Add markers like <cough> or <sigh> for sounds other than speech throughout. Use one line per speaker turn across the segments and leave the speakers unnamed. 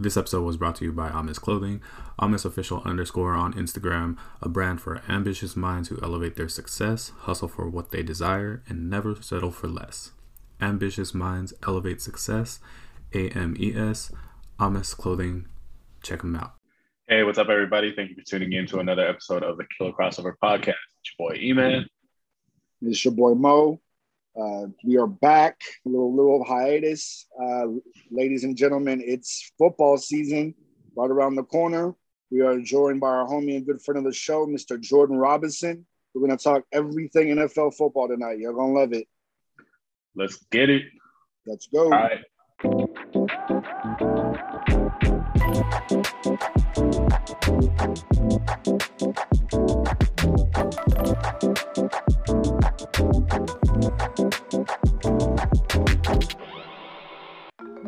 This episode was brought to you by Amis Clothing, Amis official underscore on Instagram, a brand for ambitious minds who elevate their success, hustle for what they desire, and never settle for less. Ambitious minds elevate success. A M E S. Amis Clothing. Check them out.
Hey, what's up, everybody? Thank you for tuning in to another episode of the Killer Crossover Podcast. It's your boy E-Man.
It's your boy Mo. Uh, we are back, a little little hiatus, uh, ladies and gentlemen. It's football season right around the corner. We are joined by our homie and good friend of the show, Mr. Jordan Robinson. We're going to talk everything NFL football tonight. You're going to love it.
Let's get it.
Let's go.
All right.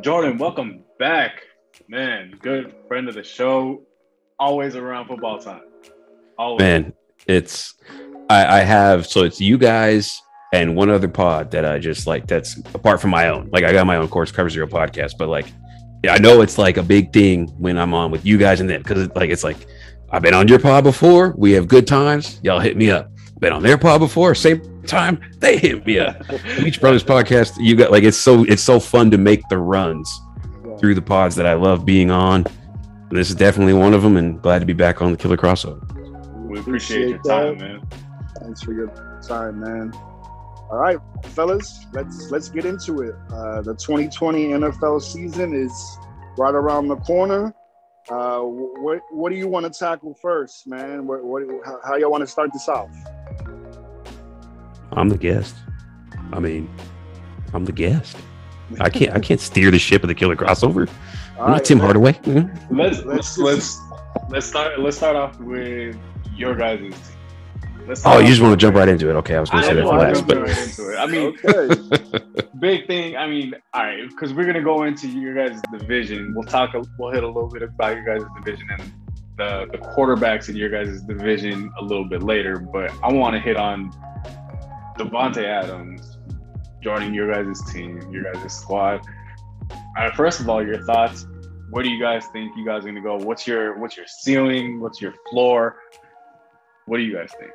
Jordan, welcome back. Man, good friend of the show. Always around football time. Always.
Man, it's I, I have so it's you guys and one other pod that I just like that's apart from my own. Like I got my own course cover zero podcast, but like I know it's like a big thing when I'm on with you guys and them because it's like it's like I've been on your pod before. We have good times. Y'all hit me up. Been on their pod before. Same time they hit me up. <laughs> Beach Brothers podcast. You got like it's so it's so fun to make the runs through the pods that I love being on. And this is definitely one of them, and glad to be back on the Killer Crossover.
We appreciate, your time, man.
Thanks for your time, man. All right, fellas, let's let's get into it. Uh, the 2020 NFL season is right around the corner. Uh, what what do you want to tackle first, man? What, what how, how y'all want to start this off?
I'm the guest. I mean, I'm the guest. I <laughs> can't I can't steer the ship of the Killer Crossover.
All
I'm not Tim
man.
Hardaway.
Let's
Let's-
let's let's let's start let's start off with your guys' team. Let's
Oh, you just want to jump right into it? Okay, I was going to say that for
I'm
last, but
right into it. I mean, <laughs>
Okay. <laughs>
big thing. I mean, all right, because we're gonna go into your guys' division. We'll talk. A, we'll hit a little bit about your guys' division and the the quarterbacks in your guys' division a little bit later. But I want to hit on Davante Adams joining your guys' team, your guys' squad. All right, first of all, your thoughts. Where do you guys think you guys are gonna go? What's your what's your ceiling? What's your floor? What do you guys think?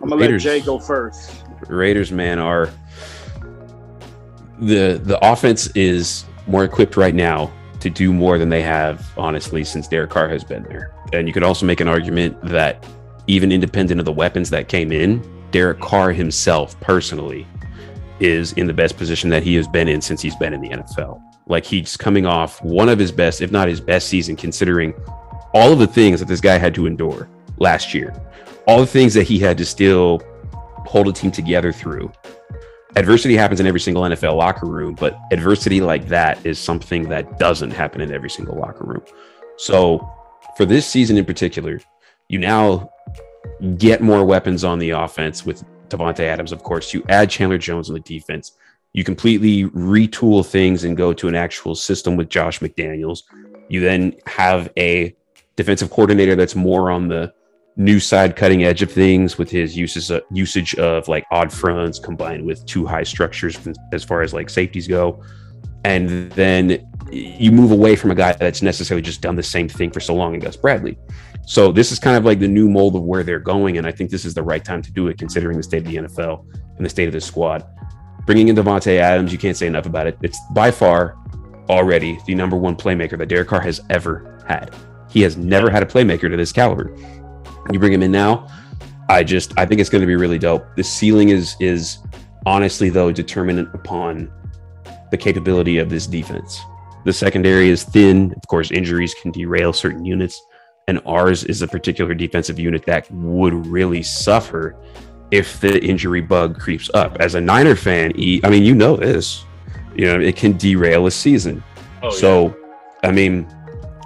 I'm gonna let Jay go first.
Raiders, man, are the the offense is more equipped right now to do more than they have, honestly, since Derek Carr has been there. And you could also make an argument that even independent of the weapons that came in, Derek Carr himself personally is in the best position that he has been in since he's been in the NFL. Like he's coming off one of his best, if not his best season, considering all of the things that this guy had to endure last year, all the things that he had to still hold a team together through. Adversity happens in every single NFL locker room, but adversity like that is something that doesn't happen in every single locker room. So, for this season in particular, you now get more weapons on the offense with Davante Adams, of course. You add Chandler Jones on the defense. You completely retool things and go to an actual system with Josh McDaniels. You then have a defensive coordinator that's more on the new side cutting edge of things with his uses uh, usage of like odd fronts combined with two high structures as far as like safeties go and then you move away from a guy that's necessarily just done the same thing for so long in Gus Bradley. So this is kind of like the new mold of where they're going, and I think this is the right time to do it, considering the state of the NFL and the state of the squad. Bringing in Davante Adams, you can't say enough about it. It's by far already the number one playmaker that Derek Carr has ever had. He has never had a playmaker to this caliber. You bring him in now, I just I think it's going to be really dope. The ceiling is is honestly though determined upon the capability of this defense. The secondary is thin. Of course, injuries can derail certain units, and ours is a particular defensive unit that would really suffer if the injury bug creeps up. As a Niner fan, E- I mean, you know this. You know, it can derail a season.
Oh,
so, I mean,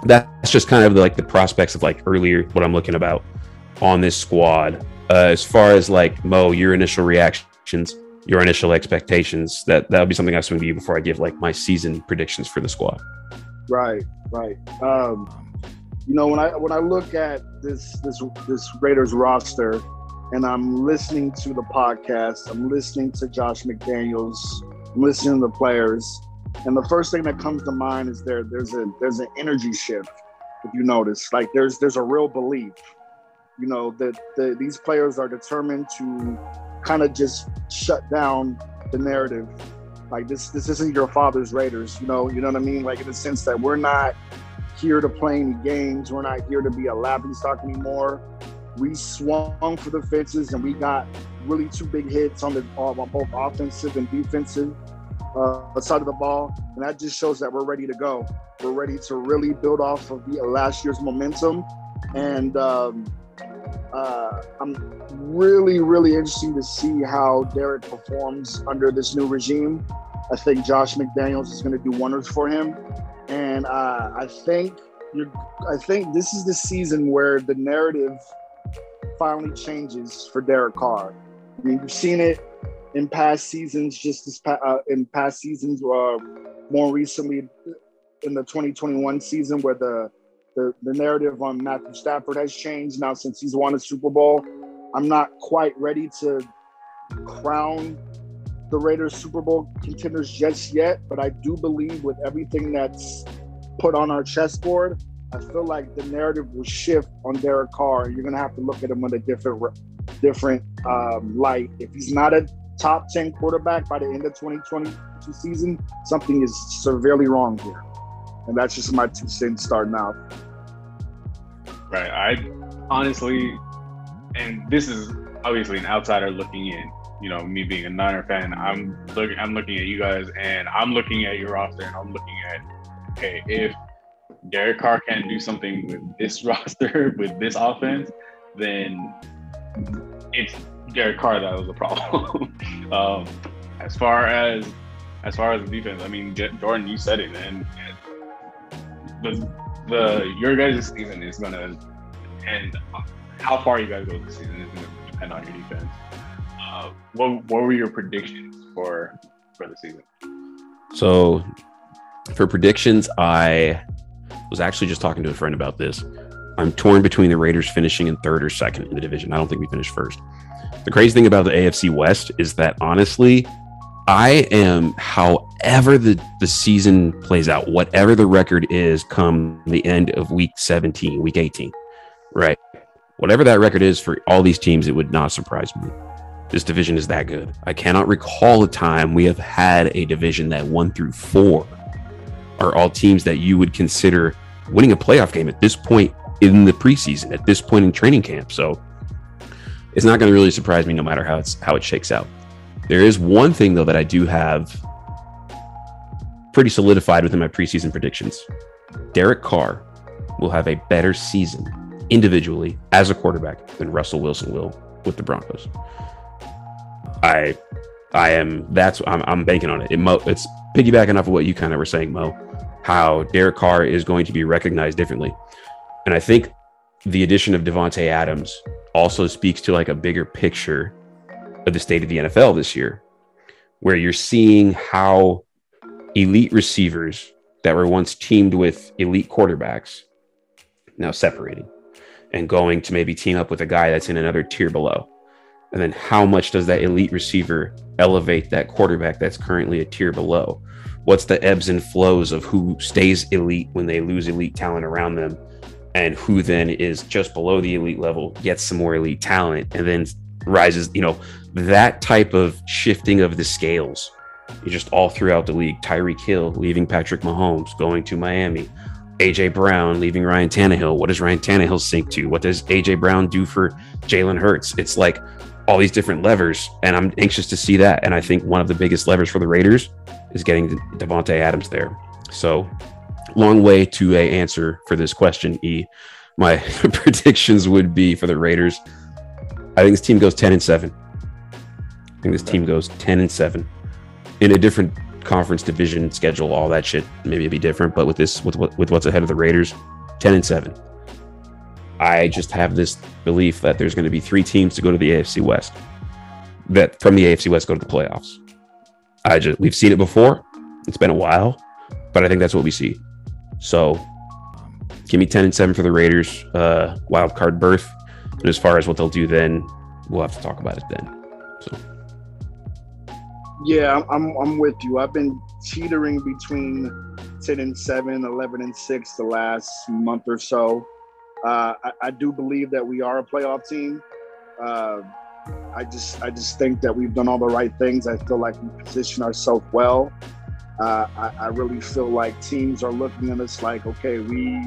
that's just kind of like the prospects of like earlier what I'm looking about on this squad. Uh, as far as like Mo, your initial reactions, your initial expectations, that that'll be something I swing to you before I give like my season predictions for the squad.
Right, right. Um, you know, when I when I look at this this this Raiders roster, and I'm listening to the podcast, I'm listening to Josh McDaniels, I'm listening to the players. And the first thing that comes to mind is there there's a there's an energy shift. If you notice, like there's there's a real belief, you know, that the, these players are determined to kind of just shut down the narrative. Like this this isn't your father's Raiders, you know, you know what I mean? Like in the sense that we're not here to play any games. We're not here to be a laughing stock anymore. We swung for the fences and we got really two big hits on the on both offensive and defensive uh, side of the ball, and that just shows that we're ready to go. We're ready to really build off of the last year's momentum, and um, uh, I'm really, really interested to see how Derek performs under this new regime. I think Josh McDaniels is going to do wonders for him, and uh, I think you're. I think this is the season where the narrative finally changes for Derek Carr. I mean, you've seen it in past seasons, just this uh, in past seasons, uh, more recently in the 2021 season, where the, the the narrative on Matthew Stafford has changed now since he's won a Super Bowl. I'm not quite ready to crown the Raiders Super Bowl contenders just yet, but I do believe with everything that's put on our chessboard, I feel like the narrative will shift on Derek Carr. You're gonna have to look at him with a different different um, light. If he's not a top 10 quarterback by the end of 2022 season, something is severely wrong here. And that's just my two cents starting out.
Right. I honestly, and this is obviously an outsider looking in. You know, me being a Niner fan, I'm looking. I'm looking at you guys, and I'm looking at your roster, and I'm looking at, okay, if Derek Carr can't do something with this <laughs> roster, with this offense, then it's Derek Carr that was the problem. <laughs> um, as far as as far as the defense, I mean, Jordan, you said it, man. The the your guys' season is gonna end. how far you guys go this season is gonna depend on your defense. Uh, what what were your predictions for for the season?
So, for predictions, I was actually just talking to a friend about this. I'm torn between the Raiders finishing in third or second in the division. I don't think we finished first. The crazy thing about the AFC West is that honestly, I am, however the, the season plays out, whatever the record is come the end of week 17, week 18, right? Whatever that record is for all these teams, it would not surprise me. This division is that good. I cannot recall a time we have had a division that one through four are all teams that you would consider winning a playoff game at this point in the preseason, at this point in training camp. So it's not going to really surprise me no matter how it's how it shakes out. There is one thing though that I do have pretty solidified within my preseason predictions. Derek Carr will have a better season individually as a quarterback than Russell Wilson will with the Broncos. I I am that's I'm, I'm banking on it. it Mo, it's piggybacking off of what you kind of were saying, Mo, how Derek Carr is going to be recognized differently. And I think the addition of Davante Adams also speaks to like a bigger picture of the state of the NFL this year, where you're seeing how elite receivers that were once teamed with elite quarterbacks now separating and going to maybe team up with a guy that's in another tier below. And then how much does that elite receiver elevate that quarterback that's currently a tier below? What's the ebbs and flows of who stays elite when they lose elite talent around them and who then is just below the elite level gets some more elite talent and then rises you know that type of shifting of the scales just all throughout the league Tyreek Hill leaving Patrick Mahomes going to Miami AJ Brown leaving Ryan Tannehill what does Ryan Tannehill sink to what does AJ Brown do for Jalen Hurts it's like all these different levers and I'm anxious to see that and I think one of the biggest levers for the Raiders is getting Davante Adams there so long way to a answer for this question. E, my <laughs> predictions would be for the Raiders. I think this team goes ten and seven. I think this team goes ten and seven in a different conference division schedule. All that shit maybe it'd be different, but with this with what with what's ahead of the Raiders, ten and seven. I just have this belief that there's going to be three teams to go to the AFC West. That from the AFC West go to the playoffs. I just we've seen it before. It's been a while, but I think that's what we see. So give me 10 and 7 for the Raiders, uh, wild card berth. And as far as what they'll do then, we'll have to talk about it then.
Yeah, I'm I'm with you. I've been teetering between 10 and 7, 11 and 6 the last month or so. Uh, I, I, do believe that we are a playoff team. Uh, I just I just think that we've done all the right things. I feel like we position ourselves well. Uh, I, I, really feel like teams are looking at us like, okay, we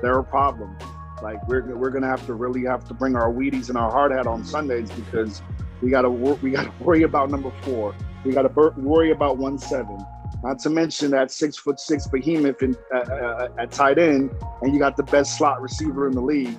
they're a problem. Like we're we're gonna have to really have to bring our Wheaties and our hard hat on Sundays because we gotta we gotta <laughs> worry about number four. We gotta worry about one seven. Not to mention that six foot six behemoth in, uh, uh, at tight end, and you got the best slot receiver in the league.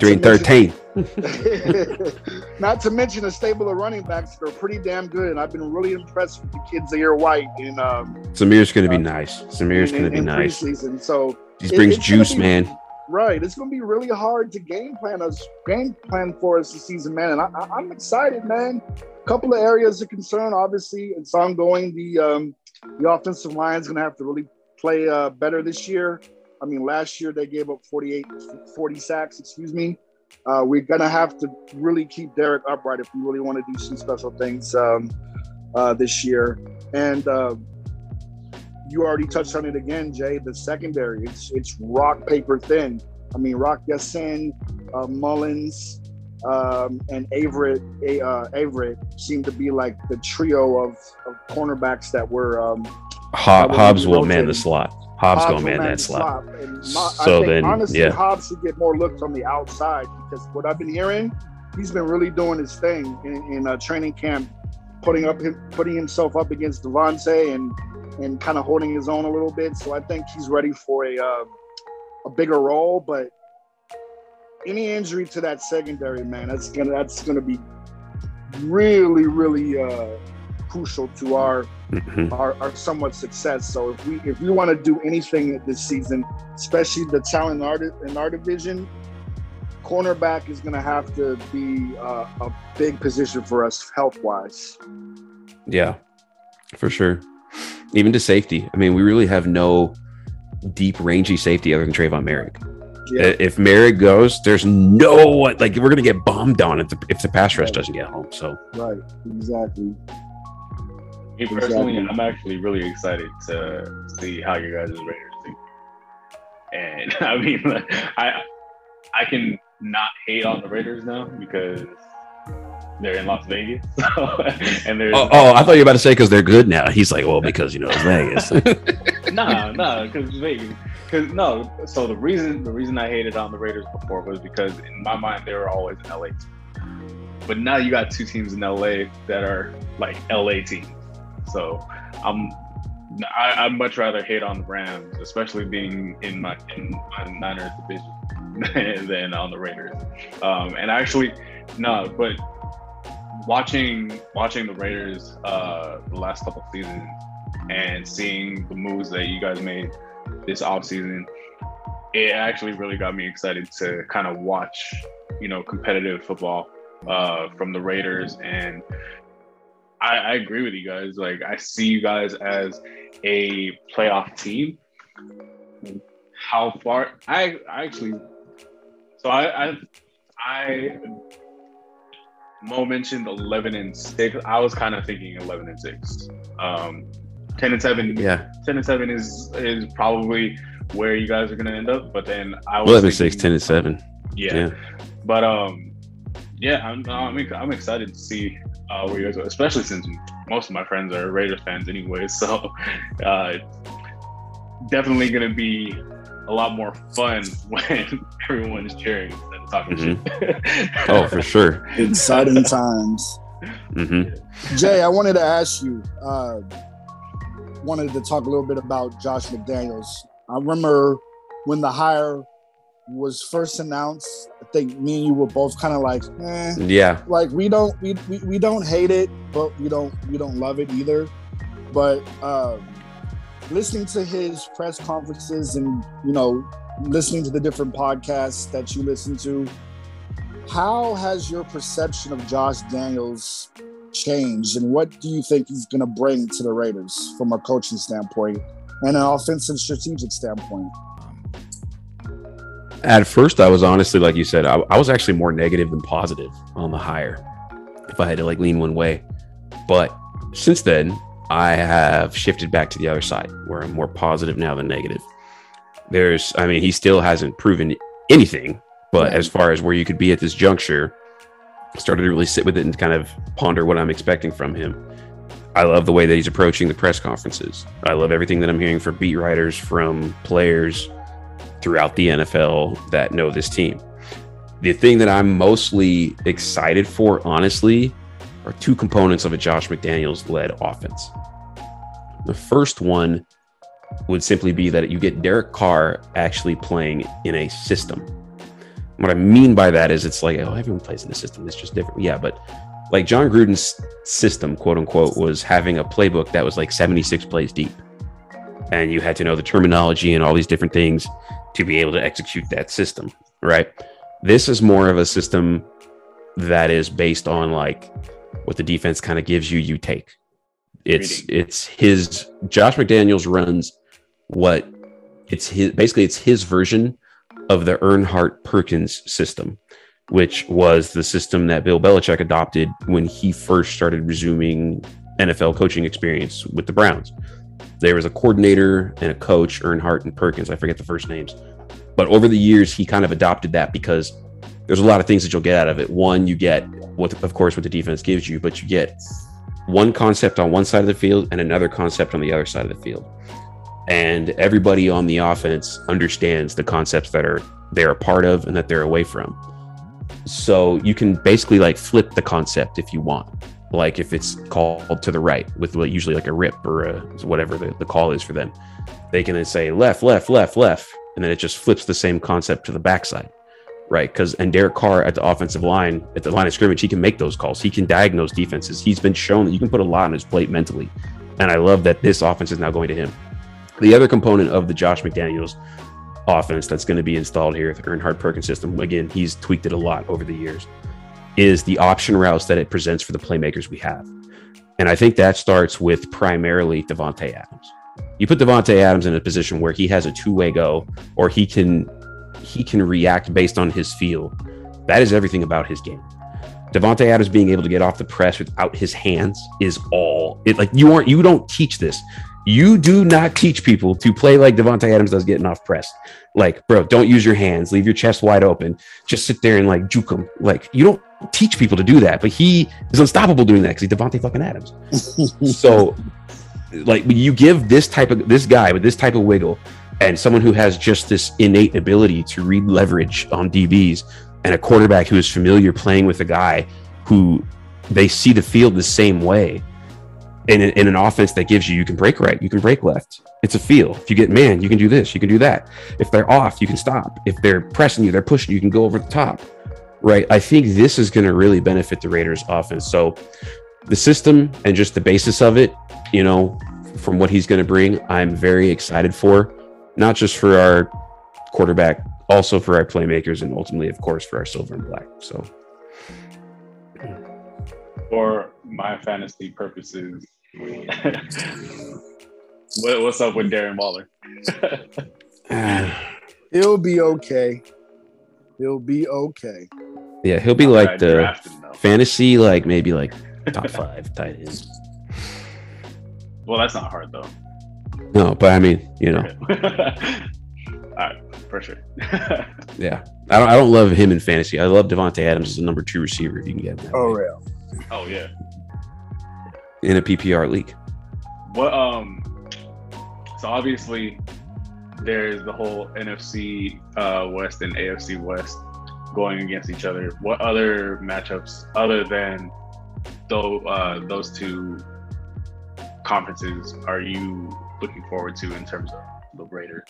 Three, thirteen. <laughs>
not to mention a stable of running backs that are pretty damn good, and I've been really impressed with the kids here white. And um,
Zamir's going to be uh, nice. Zamir's going to be nice.
Preseason. So
he brings juice, be, man.
Right, it's going to be really hard to game plan us, game plan for us this season, man. And I, am excited, man. A couple of areas of concern, obviously, it's ongoing. The um, the offensive line is going to have to really play uh, better this year. I mean, last year they gave up 48, 40 sacks, excuse me. Uh, we're going to have to really keep Derek upright if we really want to do some special things um, uh, this year. And uh, you already touched on it again, Jay. The secondary, it's it's rock paper thin. I mean, Rock Ya-Sin, uh, Mullins, um, and Averett, uh, Averett seem to be like the trio of, of cornerbacks that were. Um,
Hobbs will man the slot. Hobbs, Hobbs gonna man that slot.
slot. so then, honestly, yeah. Hobbs should get more looks on the outside because what I've been hearing, he's been really doing his thing in, in uh, training camp, putting up putting himself up against Davante and and kind of holding his own a little bit. So I think he's ready for a uh, a bigger role. But any injury to that secondary, man, that's gonna that's gonna be really, really uh, crucial to our, mm-hmm. our, our somewhat success. So if we if we want to do anything this season, especially the talent in our in our division, cornerback is going to have to be uh, a big position for us health wise.
Yeah, for sure. Even to safety. I mean, we really have no deep rangy safety other than Tre'von Moehrig. Yeah. If Merrick goes, there's no one, like we're gonna get bombed on if the if the pass rush right. doesn't get home. So
right, exactly.
Me personally, exactly. I'm actually really excited to see how you guys' Raiders do. And <laughs> I mean, <laughs> I I can not hate on the Raiders now because they're in Las Vegas. <laughs> and there's
oh, oh, I thought you were about to say because they're good now. He's like, well, because you know it's Vegas.
no, no, because Vegas. Because no, so the reason the reason I hated on the Raiders before was because in my mind they were always in LA. But now you got two teams in LA that are like LA teams. So I'm I, would much rather hate on the Rams, especially being in my in my Niners division <laughs> than on the Raiders. Um, and actually, no, but watching watching the Raiders uh, the last couple seasons and seeing the moves that you guys made this off season, it actually really got me excited to kind of watch, you know, competitive football uh, from the Raiders and I, I agree with you guys. Like I see you guys as a playoff team. How far? I, I actually. So I, I, I. Mo mentioned eleven and six. I was kind of thinking eleven and six. Um, ten and seven.
Yeah.
Ten and seven is is probably where you guys are gonna end up. But then I
was 11 thinking, 6, 10 and seven.
Yeah. yeah. But um, yeah, I'm I'm, I'm excited to see uh, where you guys are, especially since most of my friends are Raiders fans anyway. <laughs> So uh, definitely going to be a lot more fun <laughs> when everyone is cheering instead of talking mm-hmm.
shit. <laughs> oh, for sure.
Exciting times.
Mm-hmm.
Jay, I wanted to ask you, uh, wanted to talk a little bit about Josh McDaniels. I remember when the hire was first announced, I think me and you were both kind of like, eh.
yeah,
like we don't we, we, we don't hate it, but we don't we don't love it either. But um, listening to his press conferences and you know listening to the different podcasts that you listen to, how has your perception of Josh Daniels changed, and what do you think he's going to bring to the Raiders from a coaching standpoint and an offensive strategic standpoint?
At first, I was honestly, like you said, I, I, was actually more negative than positive on the hire. If I had to like lean one way, but since then, I have shifted back to the other side where I'm more positive now than negative. There's, I mean, he still hasn't proven anything, but as far as where you could be at this juncture, started to really sit with it and kind of ponder what I'm expecting from him. I love the way that he's approaching the press conferences. I love everything that I'm hearing from beat writers, from players throughout the NFL that know this team. The thing that I'm mostly excited for, honestly, are two components of a Josh McDaniels led offense. The first one would simply be that you get Derek Carr actually playing in a system. What I mean by that is it's like, oh, everyone plays in a system. It's just different. Yeah, but like Jon Gruden's system, quote unquote, was having a playbook that was like 76 plays deep. And you had to know the terminology and all these different things to be able to execute that system, right? This is more of a system that is based on like what the defense kind of gives you, you take. It's Reading. it's his Josh McDaniels runs what it's his basically it's his version of the Erhardt Perkins system, which was the system that Bill Belichick adopted when he first started resuming NFL coaching experience with the Browns. There was a coordinator and a coach, Erhardt and Perkins. I forget the first names. But over the years, he kind of adopted that because there's a lot of things that you'll get out of it. One, you get what, of course, what the defense gives you, but you get one concept on one side of the field and another concept on the other side of the field and everybody on the offense understands the concepts that are they're a part of and that they're away from. So you can basically like flip the concept if you want. Like if it's called to the right with what usually like a rip or a, whatever the, the call is for them, they can then say left, left, left, left, and then it just flips the same concept to the backside, right? Because and Derek Carr at the offensive line, at the line of scrimmage, he can make those calls. He can diagnose defenses. He's been shown that you can put a lot on his plate mentally, and I love that this offense is now going to him. The other component of the Josh McDaniels offense that's going to be installed here the Erhardt Perkins system, again, he's tweaked it a lot over the years, is the option routes that it presents for the playmakers we have. And I think that starts with primarily Davante Adams. You put Davante Adams in a position where he has a two-way go, or he can he can react based on his feel. That is everything about his game. Davante Adams being able to get off the press without his hands is all it like you aren't you don't teach this. You do not teach people to play like Davante Adams does getting off press. Like, bro, don't use your hands. Leave your chest wide open. Just sit there and like juke them. Like, you don't teach people to do that, but he is unstoppable doing that because he's Davante fucking Adams. <laughs> so, like, when you give this type of this guy with this type of wiggle and someone who has just this innate ability to read leverage on DBs and a quarterback who is familiar playing with a guy who they see the field the same way in, in an offense that gives you you can break right, you can break left. It's a feel. If you get man, you can do this, you can do that. If they're off, you can stop. If they're pressing you, they're pushing you, can go over the top. Right. I think this is going to really benefit the Raiders offense. So the system and just the basis of it, you know, from what he's going to bring, I'm very excited for, not just for our quarterback, also for our playmakers, and ultimately, of course, for our silver and black. So,
for my fantasy purposes, <laughs> what, what's up with Darren Waller? <laughs>
he'll be okay. He'll be okay.
Yeah, he'll be Not like the fantasy, like maybe like top <laughs> five tight end.
Well, that's not hard though.
No, but I mean, you know. <laughs>
All right, for sure. <laughs>
yeah, I don't. I don't love him in fantasy. I love Davante Adams as a number two receiver. If you can get him.
Oh yeah.
Oh yeah
in a PPR league.
What um so obviously there's the whole NFC uh, West and AFC West going against each other. What other matchups other than though uh, those two conferences are you looking forward to in terms of the Raiders?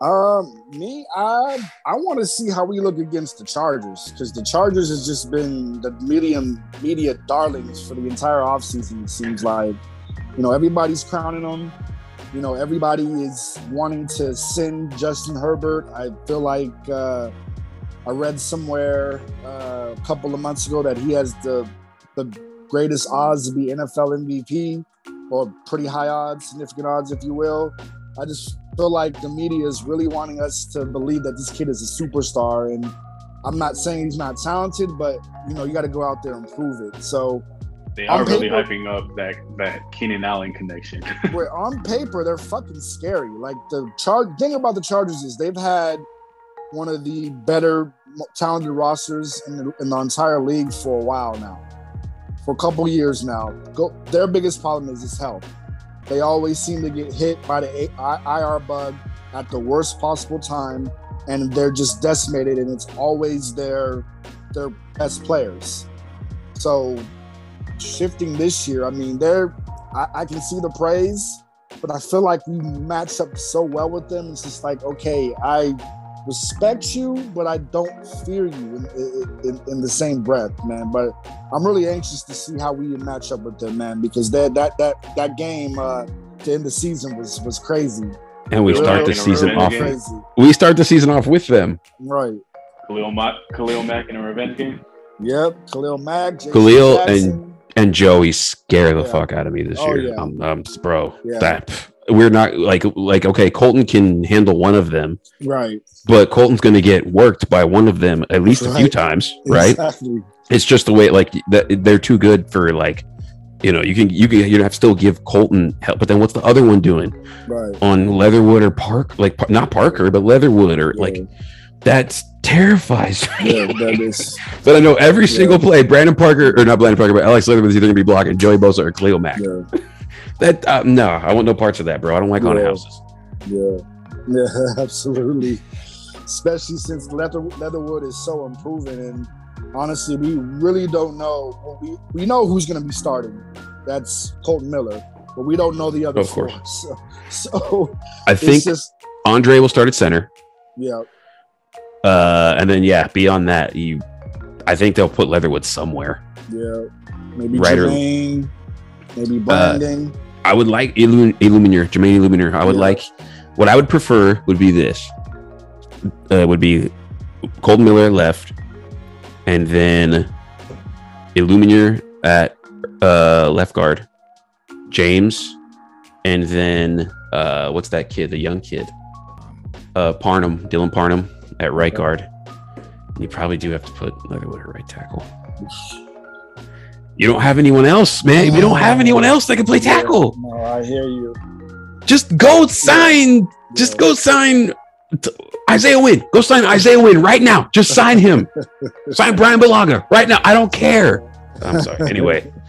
Um, me, I I want to see how we look against the Chargers because the Chargers has just been the medium media darlings for the entire offseason. It seems like, you know, everybody's crowning them. You know, everybody is wanting to send Justin Herbert. I feel like uh, I read somewhere uh, a couple of months ago that he has the the greatest odds to be NFL MVP, or pretty high odds, significant odds, if you will. I just feel like the media is really wanting us to believe that this kid is a superstar. And I'm not saying he's not talented, but you know, you got to go out there and prove it. So
They are really
paper-
hyping up that that Keenan Allen connection. <laughs>
Where on paper they're fucking scary. Like the charge thing about the Chargers is they've had one of the better talented rosters in the, in the entire league for a while now, for a couple years now. Go, their biggest problem is his health. They always seem to get hit by the IR bug at the worst possible time, and they're just decimated. And it's always their their best players. So shifting this year, I mean, they're I, I can see the praise, but I feel like we match up so well with them. It's just like, okay, I respect you, but I don't fear you in, in, in the same breath, man. But I'm really anxious to see how we match up with them, man, because that that that that game uh, to end the season was was crazy.
And we start the season off.
Crazy,
We start the season off with them.
right?
Khalil Mack, Khalil Mack in a revenge game.
Yep, Khalil Mack, Jason
Khalil
Jackson.
And Joey scare the
Yeah.
fuck out of me this
Oh,
year.
yeah.
Um, um, bro,
Yeah.
that we're not like like okay, Kolton can handle one of them,
right,
but Kolton's going to get worked by one of them at least a few times, right?
Exactly.
It's just the way like that they're too good for like you know you can you can you have to still give Kolton help, but then what's the other one doing
Right.
on Leatherwood or Park like not Parker but Leatherwood or like
Yeah.
that terrifies me.
Yeah, that is. <laughs>
But I know every
Yeah.
single play, Brandon Parker or not Brandon Parker, but Alex Leatherwood is either going to be blocking Joey Bosa or Khalil Mack.
Yeah.
That uh, no, I want no parts of that, bro. I don't like haunted houses.
Yeah, <laughs> yeah, <laughs> absolutely. Especially since Leather, Leatherwood is so improving, and honestly, we really don't know. We we know who's going to be starting. That's Kolton Miller, but we don't know the other
Of
four. <laughs> So, so
I think
just
Andre will start at center,
yeah,
uh, and then yeah, beyond that, you, I think they'll put Leatherwood somewhere.
yeah. Maybe
Right or- Uh,
Jermaine, maybe Brandon.
I would like Illum- Eluemunor, Jermaine Eluemunor. I would
Yeah.
like what I would prefer would be this. Uh, would be Kolton Miller left, and then Eluemunor at uh, left guard, James, and then uh, what's that kid? The young kid, uh, Parham, Dylan Parham at right guard. And you probably do have to put Leatherwood at right tackle. You don't have anyone else, man. We don't have anyone else that can play tackle.
No, I hear you.
Just go sign. Just go sign Isaiah Wynn. Go sign Isaiah Wynn right now. Just sign him. <laughs> sign Bryan Bulaga right now. I don't care. I'm sorry. Anyway, <laughs>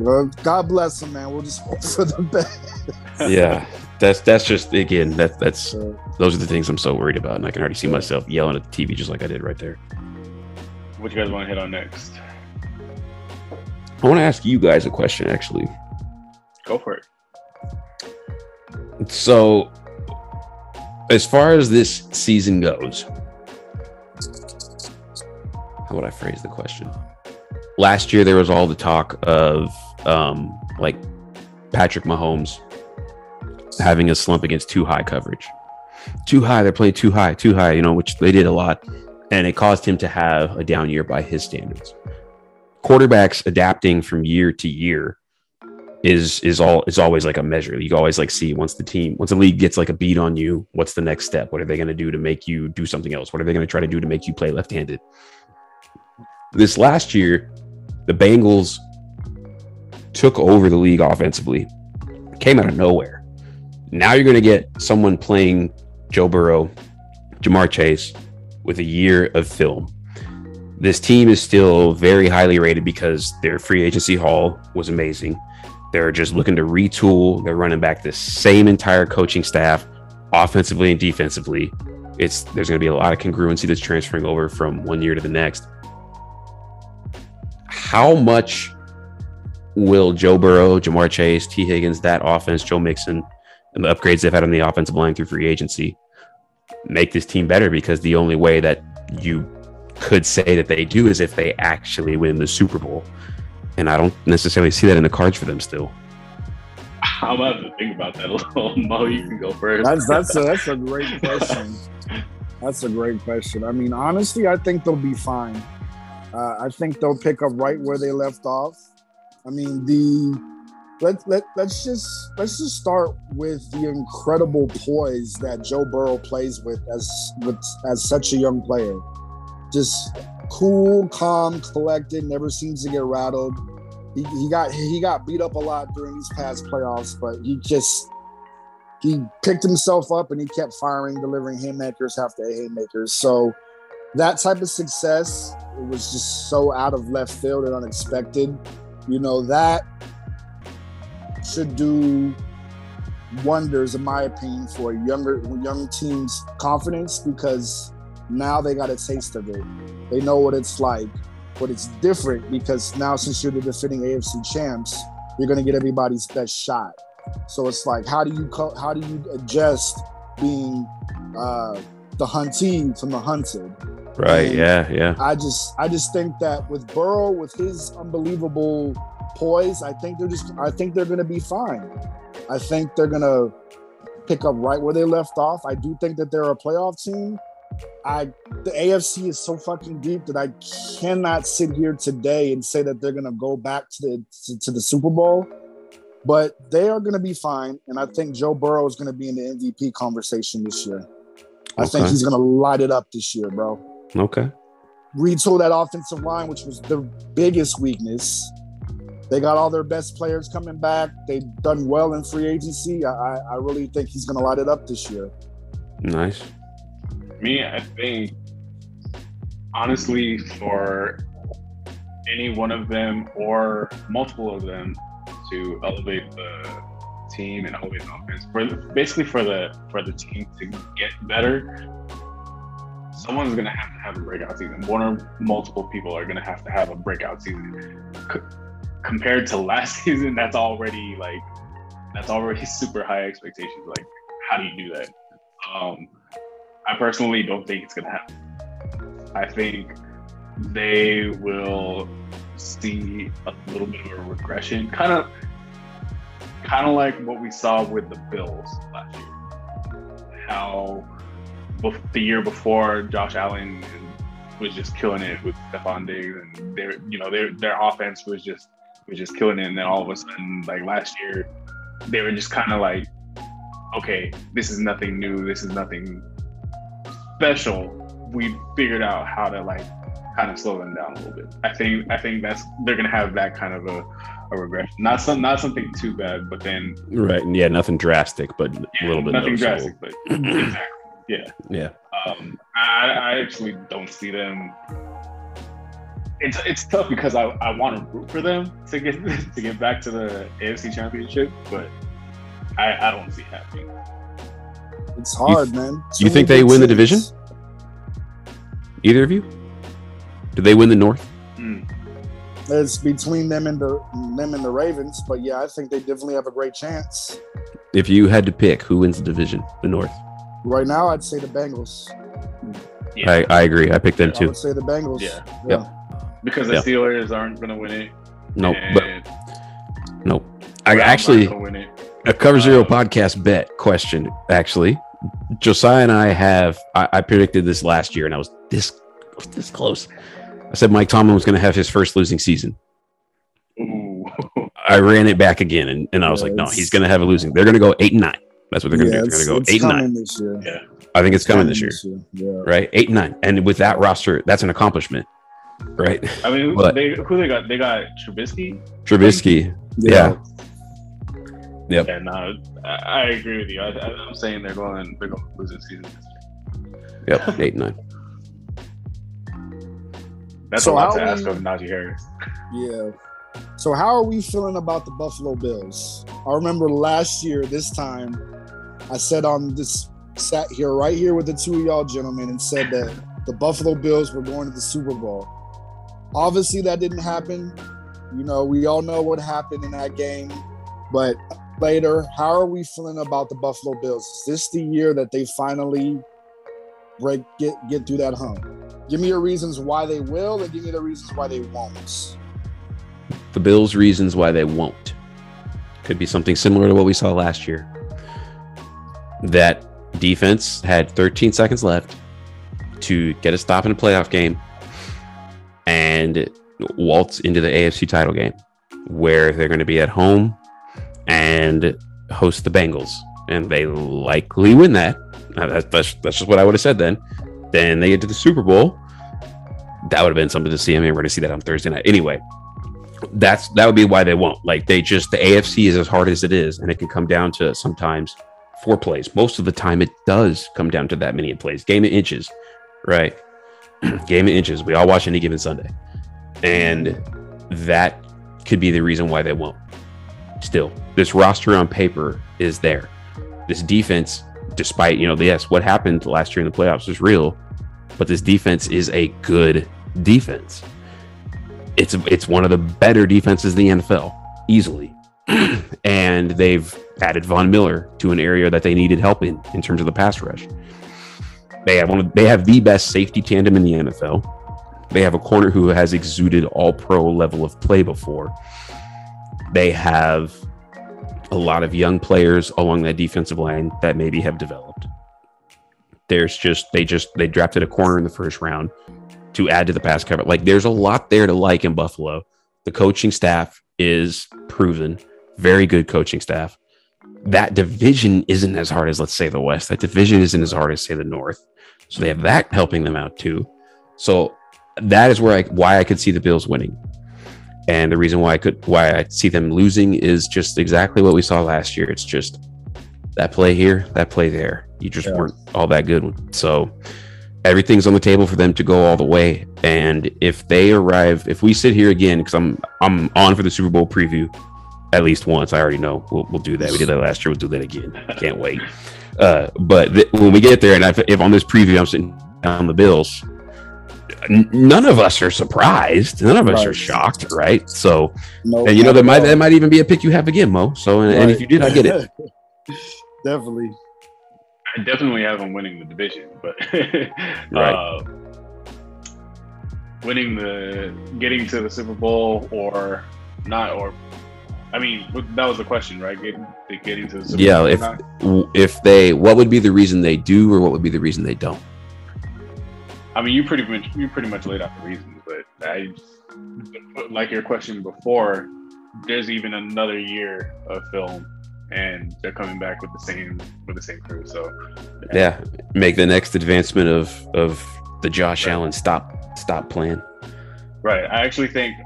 Well, God bless him, man. We'll just hope for the best. <laughs>
yeah, that's that's just again that that's those are the things I'm so worried about, and I can already see myself yelling at the TV just like I did right there.
What you guys want to hit on next?
I want to ask you guys a question actually.
Go for it.
So, as far as this season goes, how would I phrase the question? Last year, there was all the talk of um, like Patrick Mahomes having a slump against two high coverage. Two high, they're playing two high, two high, you know, which they did a lot. And it caused him to have a down year by his standards. Quarterbacks adapting from year to year is is all is always like a measure. You always like see once the team once the league gets like a beat on you, what's the next step? What are they going to do to make you do something else? What are they going to try to do to make you play left-handed? This last year, the Bengals took over the league offensively. Came out of nowhere. Now you're going to get someone playing Joe Burrow, Ja'Marr Chase with a year of film. This team is still very highly rated because their free agency haul was amazing. They're just looking to retool. They're running back the same entire coaching staff, offensively and defensively. It's there's going to be a lot of congruency that's transferring over from one year to the next. How much will Joe Burrow, Ja'Marr Chase, Tee Higgins, that offense, Joe Mixon, and the upgrades they've had on the offensive line through free agency make this team better? Because the only way that you could say that they do is if they actually win the Super Bowl. And I don't necessarily see that in the cards for them still.
I'm gonna have to think about that a little. <laughs> Mo, you can go first.
That's that's a that's a <laughs> great question. That's a great question. I mean, honestly, I think they'll be fine. Uh, I think they'll pick up right where they left off. I mean, the let let let's just let's just start with the incredible poise that Joe Burrow plays with as with as such a young player. Just cool, calm, collected, never seems to get rattled. He, he got he got beat up a lot during these past playoffs, but he just he picked himself up and he kept firing, delivering haymakers after haymakers. So that type of success it was just so out of left field and unexpected. You know that should do wonders, in my opinion, for younger young teams' confidence because now they got a taste of it. They know what it's like, but it's different because now since you're the defending AFC champs, you're gonna get everybody's best shot. So it's like, how do you co- how do you adjust being uh, the huntee from the hunted?
Right.
And
Yeah. Yeah.
I just I just think that with Burrow, with his unbelievable poise, I think they're just I think they're gonna be fine. I think they're gonna pick up right where they left off. I do think that they're a playoff team. I the AFC is so fucking deep that I cannot sit here today and say that they're gonna go back to the to, to the Super Bowl. But they are gonna be fine, and I think Joe Burrow is gonna be in the MVP conversation this year. I think he's gonna light it up this year, bro
Okay.
retool that offensive line, which was their biggest weakness. They got all their best players coming back. They've done well in free agency. I, I, I really think he's going to light it up this year.
Nice.
Me, I think honestly, for any one of them or multiple of them to elevate the team and elevate the offense, for basically for the for the team to get better, someone's gonna have to have a breakout season. One or multiple people are gonna have to have a breakout season. C- compared to last <laughs> season, that's already like that's already <laughs> super high expectations. Like, how do you do that? Um, I personally don't think it's gonna happen. I think they will see a little bit of a regression, kind of, kind of like what we saw with the Bills last year. How the year before Josh Allen was just killing it with Stefon Diggs, and their, you know, their their offense was just was just killing it, and then all of a sudden, like last year, they were just kind of like, okay, this is nothing new, this is nothing special, we figured out how to like kind of slow them down a little bit. I think I think that's they're gonna have that kind of a, a regression. Not some not something too bad, but then
Right. Yeah. Nothing drastic, but a little bit
nothing
noticeable.
drastic, but <clears throat> exactly. Yeah.
Yeah.
Um I, I actually don't see them it's it's tough because I, I want to root for them to get <laughs> to get back to the AFC championship, but I, I don't see it happening.
It's hard, man.
you
Too
think they win the division? Either of you? Do they win the North?
Mm.
It's between them and the them and the Ravens, but yeah, I think they definitely have a great chance.
If you had to pick, who wins the division? The North.
Right now, I'd say the Bengals.
Yeah.
I, I agree. I picked them too.
I
too.
would say the Bengals.
Yeah.
Yep.
because the
Yeah.
Steelers aren't gonna win it.
No,
and
but no. I actually
win it.
a cover zero
Uh,
podcast bet question. Actually, Josiah and I have. I, I predicted this last year, and I was this this close. I said Mike Tomlin was going to have his first losing season.
Ooh.
I ran it back again, and, and I was
Yeah,
like, no, he's going to have a losing. They're going to go eight and nine. That's what they're going to
Yeah,
do. They're going to go eight and nine.
this year.
yeah.
I think it's coming this year,
Yeah.
right? Eight and nine, and with that roster, that's an accomplishment, right?
I mean,
But-
they, who they got? They got Trubisky.
Trubisky, yeah, Yep.
And uh, I, I agree with you. I, I, I'm saying they're going. They're going to lose this season.
yep, <laughs> eight and nine.
That's
So
a lot
how
to ask
we-
of Najee Harris.
Yeah. So how are we feeling about the Buffalo Bills? I remember last year, this time, I said on this sat here right here with the two of y'all gentlemen and said that the Buffalo Bills were going to the Super Bowl. Obviously, that didn't happen. You know, we all know what happened in that game. But later, how are we feeling about the Buffalo Bills? Is this the year that they finally break get get through that hump? Give me your reasons why they will, and give me the reasons why they won't.
The Bills' reasons why they won't could be something similar to what we saw last year. That defense had 13 seconds left to get a stop in a playoff game and waltz into the AFC title game, where they're going to be at home and host the Bengals, and they likely win that. That's, that's, that's just what I would have said then. Then they get to the Super Bowl, that would have been something to see. I mean, we're to see that on Thursday night. Anyway, that's that would be why they won't. Like they just the AFC is as hard as it is, and it can come down to sometimes four plays. Most of the time, it does come down to that many plays. Game of inches, right? <clears throat> Game of inches. We all watch any given Sunday, and that could be the reason why they won't. Still, this roster on paper is there. This defense, despite you know, yes, what happened last year in the playoffs is real, but this defense is a good defense. It's it's one of the better defenses in the NFL, easily. <clears throat> and they've added Von Miller to an area that they needed help in in terms of the pass rush. They have one of, they have the best safety tandem in the NFL. They have a corner who has exuded all pro level of play before. They have a lot of young players along that defensive line that maybe have developed. There's just they just they drafted a corner in the first round to add to the pass cover. Like there's a lot there to like in Buffalo. The coaching staff is proven, very good coaching staff. That division isn't as hard as let's say the West. That division isn't as hard as say the North. So they have that helping them out too. So that is where I why I could see the Bills winning. And the reason why I could why I see them losing is just exactly what we saw last year. It's just that play here, that play there. You just yeah. weren't all that good. So everything's on the table for them to go all the way. And if they arrive, if we sit here again, because I'm I'm on for the Super Bowl preview at least once. I already know we'll, we'll do that. We did that last year. We'll do that again. Can't wait. Uh, but th- when we get there, and if, if on this preview I'm sitting on the Bills, none of us are surprised. None of us right. are shocked, right? So, no, and you know that might that might even be a pick you have again, Mo. So, and, right. and if you did, I get it. <laughs>
definitely.
I definitely have them winning the division, but <laughs> right. Uh, winning the getting to the Super Bowl or not, or I mean, that was the question, right? Getting, getting to the Super
yeah. Bowl if if they, what would be the reason they do, or what would be the reason they don't?
I mean, you pretty much you pretty much laid out the reasons, but I like your question before. There's even another year of film, and they're coming back with the same with the same crew. So
yeah, make the next advancement of of the Josh right. Allen stop stop plan.
Right. I actually think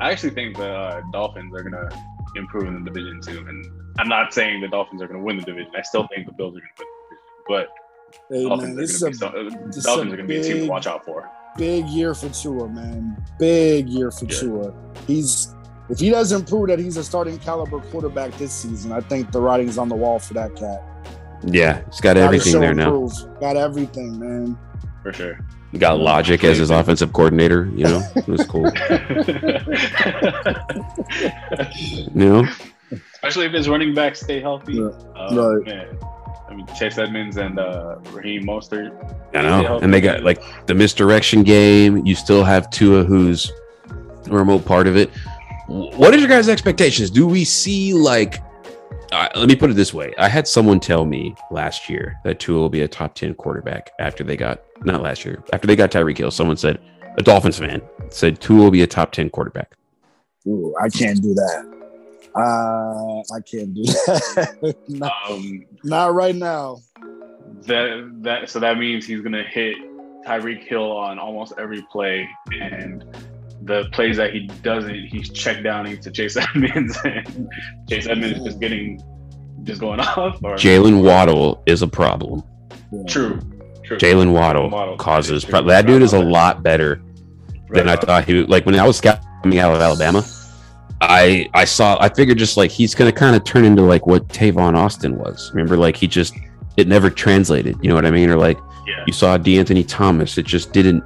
I actually think the uh, Dolphins are gonna improve in the division too, and I'm not saying the Dolphins are gonna win the division. I still think the Bills are gonna win the division, but Hey, Dolphins, man, are, gonna a, be, Dolphins are gonna be a team to watch out for.
Big year for Tua, man. Big year for yeah. Tua. He's if he doesn't prove that he's a starting caliber quarterback this season, I think the writing's on the wall for that cat.
Yeah, he's got, got everything there now.
Got everything, man.
For sure.
He got Logic as his offensive coordinator. You know, <laughs> it was cool. <laughs> you know,
especially if his running backs stay healthy. Yeah. Uh, right. Man. I mean, Chase Edmonds and uh, Raheem Mostert.
I know, and they got like the misdirection game. You still have Tua, who's a remote part of it. What is your guys' expectations? Do we see like? Uh, let me put it this way: I had someone tell me last year that Tua will be a top ten quarterback after they got not last year after they got Tyreek Hill. Someone said a Dolphins fan said Tua will be a top ten quarterback.
Ooh, I can't do that. Uh, I can't do that. <laughs> not, um, not right now.
That that so that means he's gonna hit Tyreek Hill on almost every play, and the plays that he doesn't, he's checked down into Chase <laughs> Edmonds, and Chase Edmonds is just getting just going <laughs> off.
Jaylen Waddle is a problem.
True.
True. Jaylen Waddle, Waddle causes pro- that dude is a lot better than I thought he was. Like when I was scouting out of Alabama, I I saw I figured just like he's gonna kind of turn into like what Tavon Austin was. Remember, like he just it never translated. You know what I mean? Or like yeah. you saw De'Anthony Thomas, it just didn't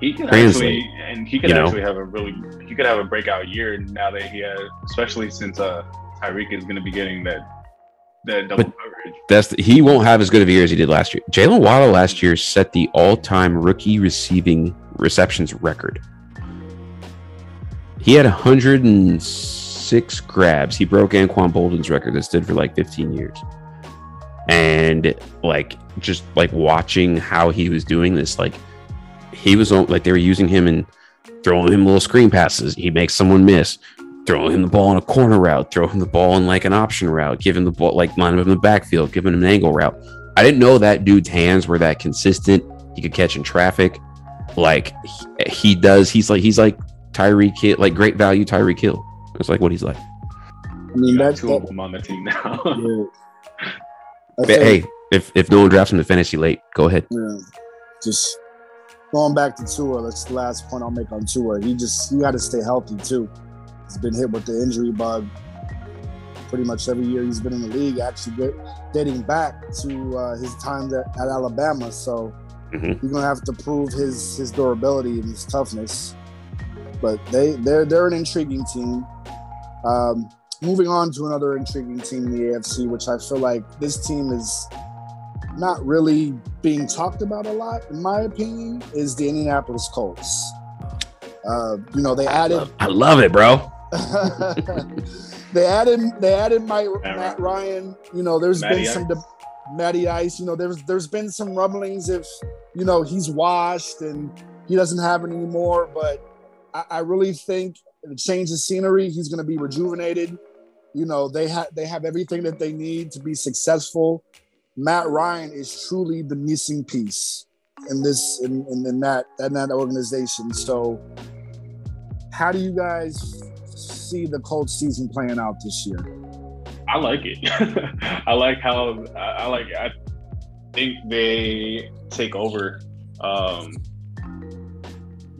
he can translate. Actually, and he could actually know? have a really he could have a breakout year now that he has, especially since uh Tyreek is gonna be getting that that double but coverage.
That's the, he won't have as good of a year as he did last year. Jaylen Waddle last year set the all-time rookie receiving receptions record. He had 106 grabs. He broke Anquan Boldin's record that stood for like 15 years. And like just like watching how he was doing this, like he was on like they were using him and throwing him little screen passes. He makes someone miss, throwing him the ball in a corner route, throwing the ball in like an option route, giving the ball like line him in the backfield, giving him an angle route. I didn't know that dude's hands were that consistent. He could catch in traffic. like he, he does. He's like he's like Tyreek Hill, like great value Tyreek Hill. It's like what he's like.
I mean,
Got
that,
two of them on the team now. <laughs>
yeah.
But hey, if if no one drafts him to fantasy late, go ahead.
Yeah, just going back to Tua. That's the last point I'll make on Tua. He just he got to stay healthy too. He's been hit with the injury bug pretty much every year he's been in the league. Actually, get, dating back to uh, his time at, at Alabama. So
Mhm.
he's gonna have to prove his his durability and his toughness. But they they're they're an intriguing team. Um, moving on to another intriguing team in the AFC, which I feel like this team is not really being talked about a lot, in my opinion, is the Indianapolis Colts. Uh, you know, they added
I love it, bro. <laughs>
they added they added Mike,
Matt
Ryan. You know, there's
Matty
been some de- Matty Ice. You know, there's there's been some rumblings if you know he's washed and he doesn't have it anymore. But I, I really think the change of scenery, he's going to be rejuvenated. You know, they have they have everything that they need to be successful. Matt Ryan is truly the missing piece in this in, in, in that in that organization. So, how do you guys see the Colts season playing out this year?
I like it. <laughs> I like how I I like. I think they take over. Um,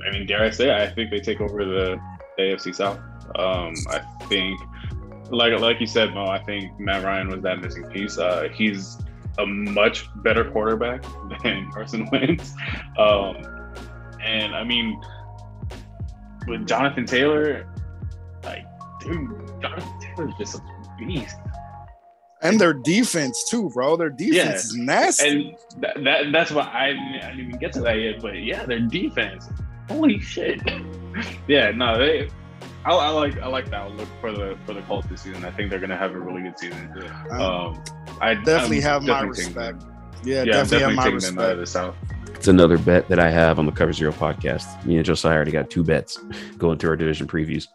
I mean, dare I say, I think they take over the, AFC South. Um, I think, like like you said, Mo, I think Matt Ryan was that missing piece. Uh, he's a much better quarterback <laughs> than Carson Wentz. Um, and I mean, with Jonathan Taylor, like, dude, Jonathan Taylor's just a beast.
And their defense too, bro. Their defense
Yeah.
is nasty.
And that, that that's why I, I didn't even get to that yet. But yeah, their defense. Holy shit. yeah, no, they. I, I like I like the outlook for the for the Colts this season. I think they're gonna have a really good season. Um, I
definitely
I'm
have my
definitely taking
respect.
them.
yeah,
Yeah, I'm
definitely have my
taking them out of
respect.
the South.
It's another bet that I have on the Cover Zero podcast. Me and Josiah already got two bets going through our division previews.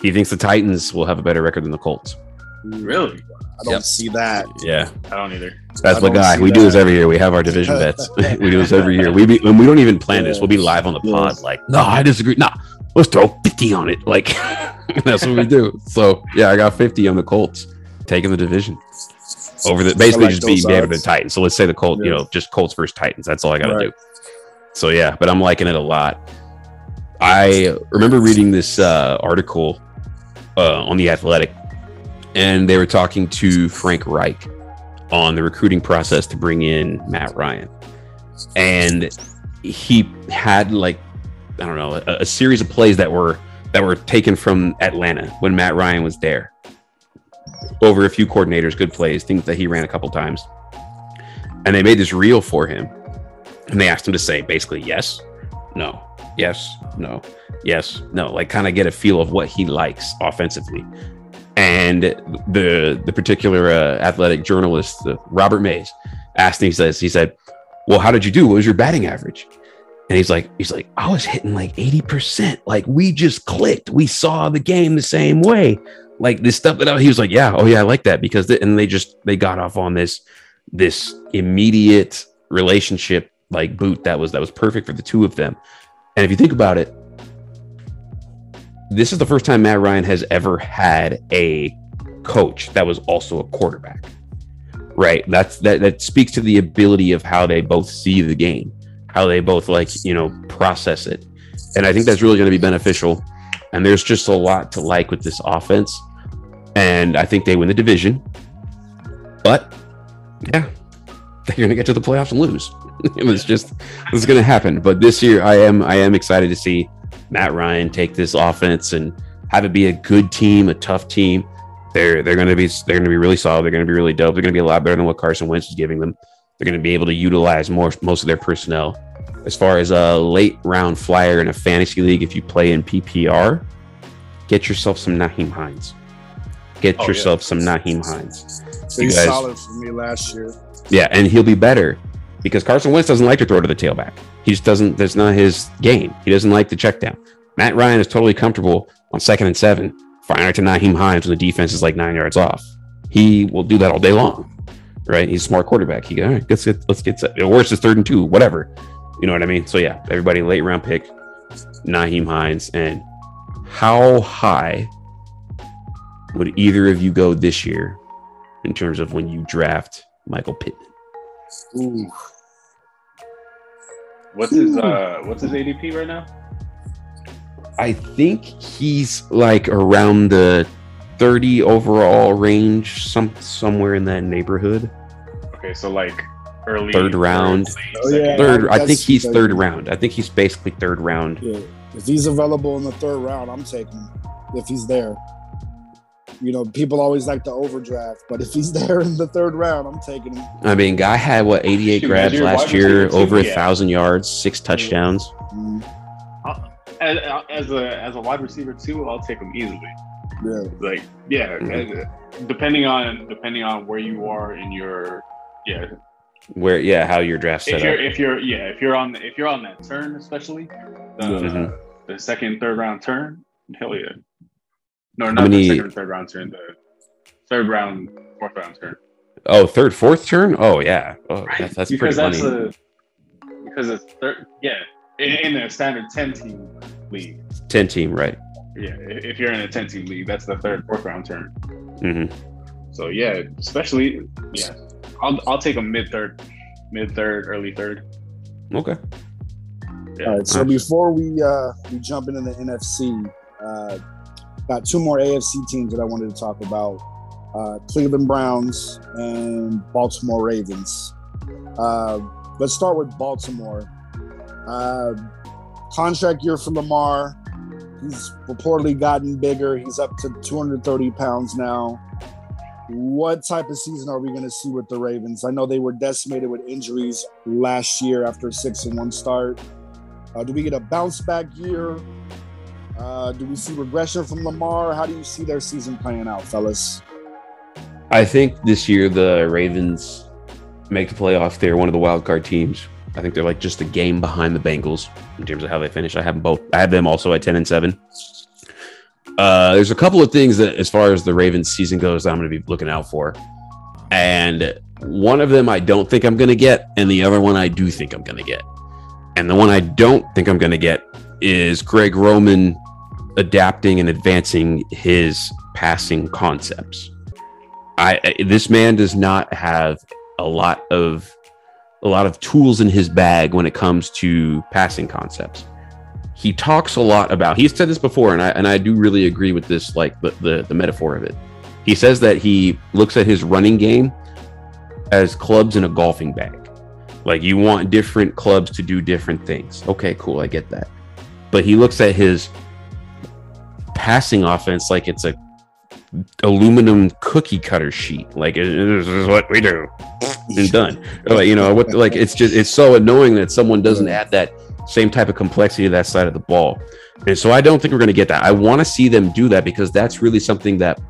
He thinks the Titans will have a better record than the Colts.
Really?
I don't
Yep.
see that.
Yeah,
I don't either.
that's
I
my guy.
see
We do this every year. We have our division <laughs> bets. <laughs> we do this every year. We be, and we don't even plan this. We'll be live on the pod. Like, no, I disagree. Nah, let's throw fifty on it. Like, <laughs> that's what we do. So yeah, I got fifty on the Colts taking the division over the basically
like
just being
those
better than. Titans. So let's say the Colts. You know, just Colts versus Titans. That's all I got to
Right.
do. So yeah, but I'm liking it a lot. I remember reading this uh, article uh, on the Athletic, and they were talking to Frank Reich on the recruiting process to bring in Matt Ryan, and he had like I don't know a, a series of plays that were that were taken from Atlanta when Matt Ryan was there. Over a few coordinators, good plays, things that he ran a couple times, and they made this reel for him, and they asked him to say basically yes, no, yes, no, yes, no, like kind of get a feel of what he likes offensively. And the the particular uh, athletic journalist, uh, Robert Mays, asked him. He says, he said, "Well, how did you do? What was your batting average?" And he's like, he's like, I was hitting like eighty percent. Like we just clicked. We saw the game the same way. Like this stuff that I, he was like, yeah, oh yeah, I like that because th- and they just they got off on this this immediate relationship like boot that was that was perfect for the two of them. And if you think about it, this is the first time Matt Ryan has ever had a coach that was also a quarterback. Right? That's that that speaks to the ability of how they both see the game, how they both like, you know, process it. And I think that's really going to be beneficial. And there's just a lot to like with this offense. And I think they win the division. But yeah, they're going to get to the playoffs and lose. <laughs> it's just it's going to happen. But this year, I am I am excited to see Matt Ryan take this offense and have it be a good team, a tough team. They're they're going to be they're going to be really solid. They're going to be really dope. They're going to be a lot better than what Carson Wentz is giving them. They're going to be able to utilize more most of their personnel. As far as a late round flyer in a fantasy league, if you play in PPR, get yourself some Nyheim Hines. Get
Oh, yeah.
yourself some Nyheim Hines. You guys-
solid for me last year.
Yeah, and he'll be better because Carson Wentz doesn't like to throw to the tailback. He just doesn't. That's not his game. He doesn't like the check down. Matt Ryan is totally comfortable on second and seven, firing to Nyheim Hines when the defense is like nine yards off. He will do that all day long, right? He's a smart quarterback. He all right, let's get let's get set. Or it's third and two, whatever. You know what I mean? So yeah, everybody late round pick, Naheem Hines. And how high would either of you go this year in terms of when you draft Michael Pittman?
Ooh.
What's his uh what's his ADP right now?
I think he's like around the 30 overall range, some somewhere in that neighborhood.
Okay, so like early
Third round.
late
Oh, yeah.
Third, I
that's-
think he's
that's-
third round. I think he's basically third round.
Yeah. If he's available in the third round, I'm taking him. If he's there. You know, people always like to overdraft, but if he's <laughs> there in the third round, I'm taking him.
I mean, guy had what 88
Shoot,
grabs last year, over a
yeah.
thousand yards, six touchdowns.
Mm,
As, as a as a wide receiver too, I'll take him easily.
yeah.
Like yeah,
Mhm.
uh, depending on depending on where you are in your yeah.
Where, yeah, how your draft set
If you're
up.
if you're yeah if you're on if you're on that turn especially the
Mhm.
the second third round turn hell yeah. No,
How
not
many-
the second third round turn. The third round fourth round turn.
Oh, third, fourth turn? Oh, yeah. Oh,
Right.
that's, that's
because
pretty
that's
funny.
a because it's third yeah in, in a standard ten team league.
10 team, right?
Yeah, if you're in a 10 team league, that's the third, fourth round turn.
hmm
So yeah, especially yeah, I'll I'll take a mid third, mid third, early third.
Okay.
Yeah.
All right. So before we uh we jump into the NFC, uh got two more AFC teams that I wanted to talk about. Uh Cleveland Browns and Baltimore Ravens. Uh let's start with Baltimore. Uh contract year for Lamar. He's reportedly gotten bigger. He's up to 230 pounds now. What type of season are we going to see with the Ravens? I know they were decimated with injuries last year after a six and one start. Uh, do we get a bounce back year? Uh, do we see regression from Lamar? How do you see their season playing out, fellas?
I think this year the Ravens make the playoffs. They're one of the wild card teams. I think they're like just a game behind the Bengals in terms of how they finish. I have them both. I have them also at ten and seven. Uh, there's a couple of things that, as far as the Ravens season goes, I'm going to be looking out for, and one of them I don't think I'm going to get, and the other one I do think I'm going to get. And the one I don't think I'm going to get is Greg Roman adapting and advancing his passing concepts. I I- this man does not have a lot of a lot of tools in his bag when it comes to passing concepts. He talks a lot about. He's said this before, and I and I do really agree with this, like the the, the metaphor of it. He says that he looks at his running game as clubs in a golfing bag. Like you want different clubs to do different things. Okay, cool, I get that. But he looks at his passing offense like it's a aluminum cookie cutter sheet. Like "This is what we do, and done. Like you know what? Like it's just it's so annoying that someone doesn't add that same type of complexity to that side of the ball. And so I don't think we're going to get that. I want to see them do that because that's really something that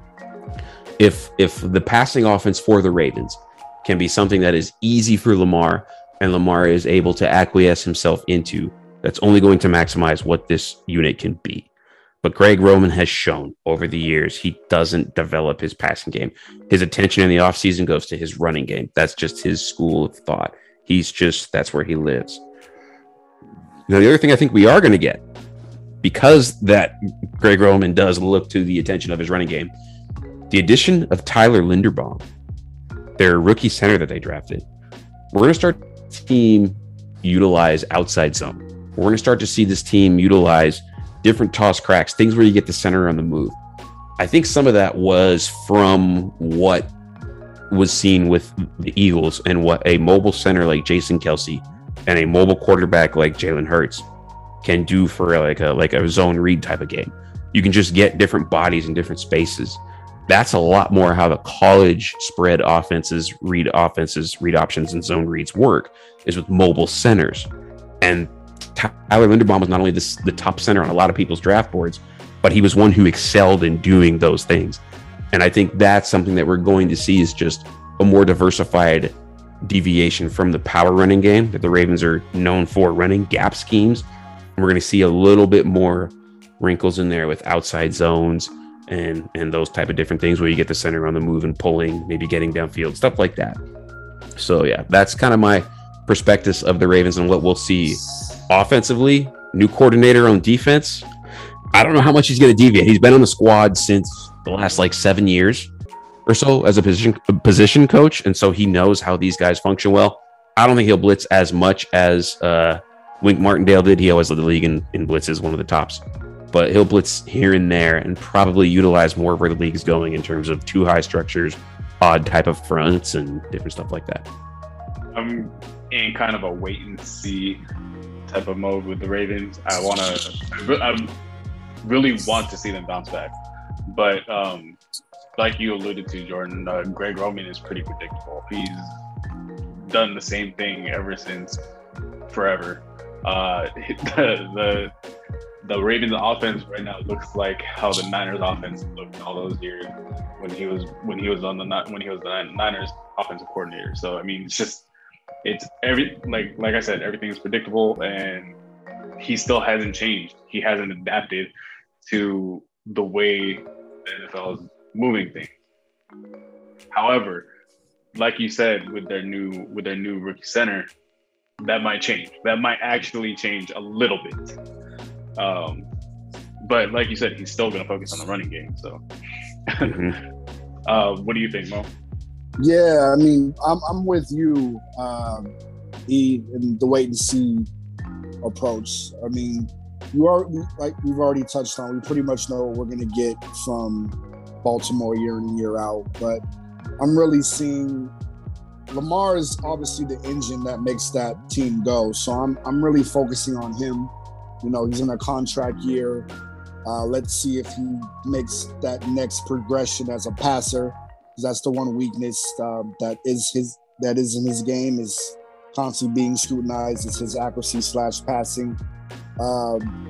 if if the passing offense for the Ravens can be something that is easy for Lamar and Lamar is able to acquiesce himself into, that's only going to maximize what this unit can be. But Greg Roman has shown over the years he doesn't develop his passing game. His attention in the offseason goes to his running game. That's just his school of thought. He's just, that's where he lives. Now, the other thing I think we are going to get, because that Greg Roman does look to the attention of his running game, the addition of Tyler Linderbaum, their rookie center that they drafted. We're going to start team utilize outside zone. We're going to start to see this team utilize different toss cracks, things where you get the center on the move. I think some of that was from what was seen with the Eagles and what a mobile center like Jason Kelce and a mobile quarterback like Jalen Hurts can do for like a like a zone read type of game. You can just get different bodies in different spaces. That's a lot more how the college spread offenses, read offenses, read options, and zone reads work is with mobile centers. And Tyler Linderbaum was not only this, the top center on a lot of people's draft boards, but he was one who excelled in doing those things. And I think that's something that we're going to see is just a more diversified deviation from the power running game that the Ravens are known for running gap schemes. And we're going to see a little bit more wrinkles in there with outside zones and and those type of different things where you get the center on the move and pulling, maybe getting downfield, stuff like that. So yeah, that's kind of my prospectus of the Ravens and what we'll see offensively, new coordinator on defense. I don't know how much he's going to deviate. He's been on the squad since the last like seven years or so as a position a position coach, and so he knows how these guys function well. I don't think he'll blitz as much as uh, Wink Martindale did. He always led the league in, in blitzes, one of the tops. But he'll blitz here and there and probably utilize more of where the league is going in terms of two high structures, odd type of fronts, and different stuff like that.
I'm in kind of a wait and see type of mode with the Ravens. I want to, I really want to see them bounce back. But um, like you alluded to, Jordan, uh, Greg Roman is pretty predictable. He's done the same thing ever since forever. Uh, <laughs> the, the the Ravens offense right now looks like how the Niners offense looked all those years when he was when he was on the when he was the Niners offensive coordinator. So I mean, it's just it's every like like I said, everything is predictable, and he still hasn't changed. He hasn't adapted to the way the NFL is moving things. However, like you said, with their new with their new rookie center, that might change. That might actually change a little bit. Um, but like you said, he's still going to focus on the running game. So, <laughs> mm-hmm. uh, what do you think, Mo?
Yeah, I mean, I'm I'm with you, um, E, in the wait and see approach. I mean, you are like we've already touched on. We pretty much know what we're going to get from Baltimore year in year out, but I'm really seeing Lamar is obviously the engine that makes that team go. So I'm I'm really focusing on him. You know, he's in a contract year. Uh, let's see if he makes that next progression as a passer. That's the one weakness uh, that is his that is in his game is constantly being scrutinized. It's his accuracy slash passing. Um,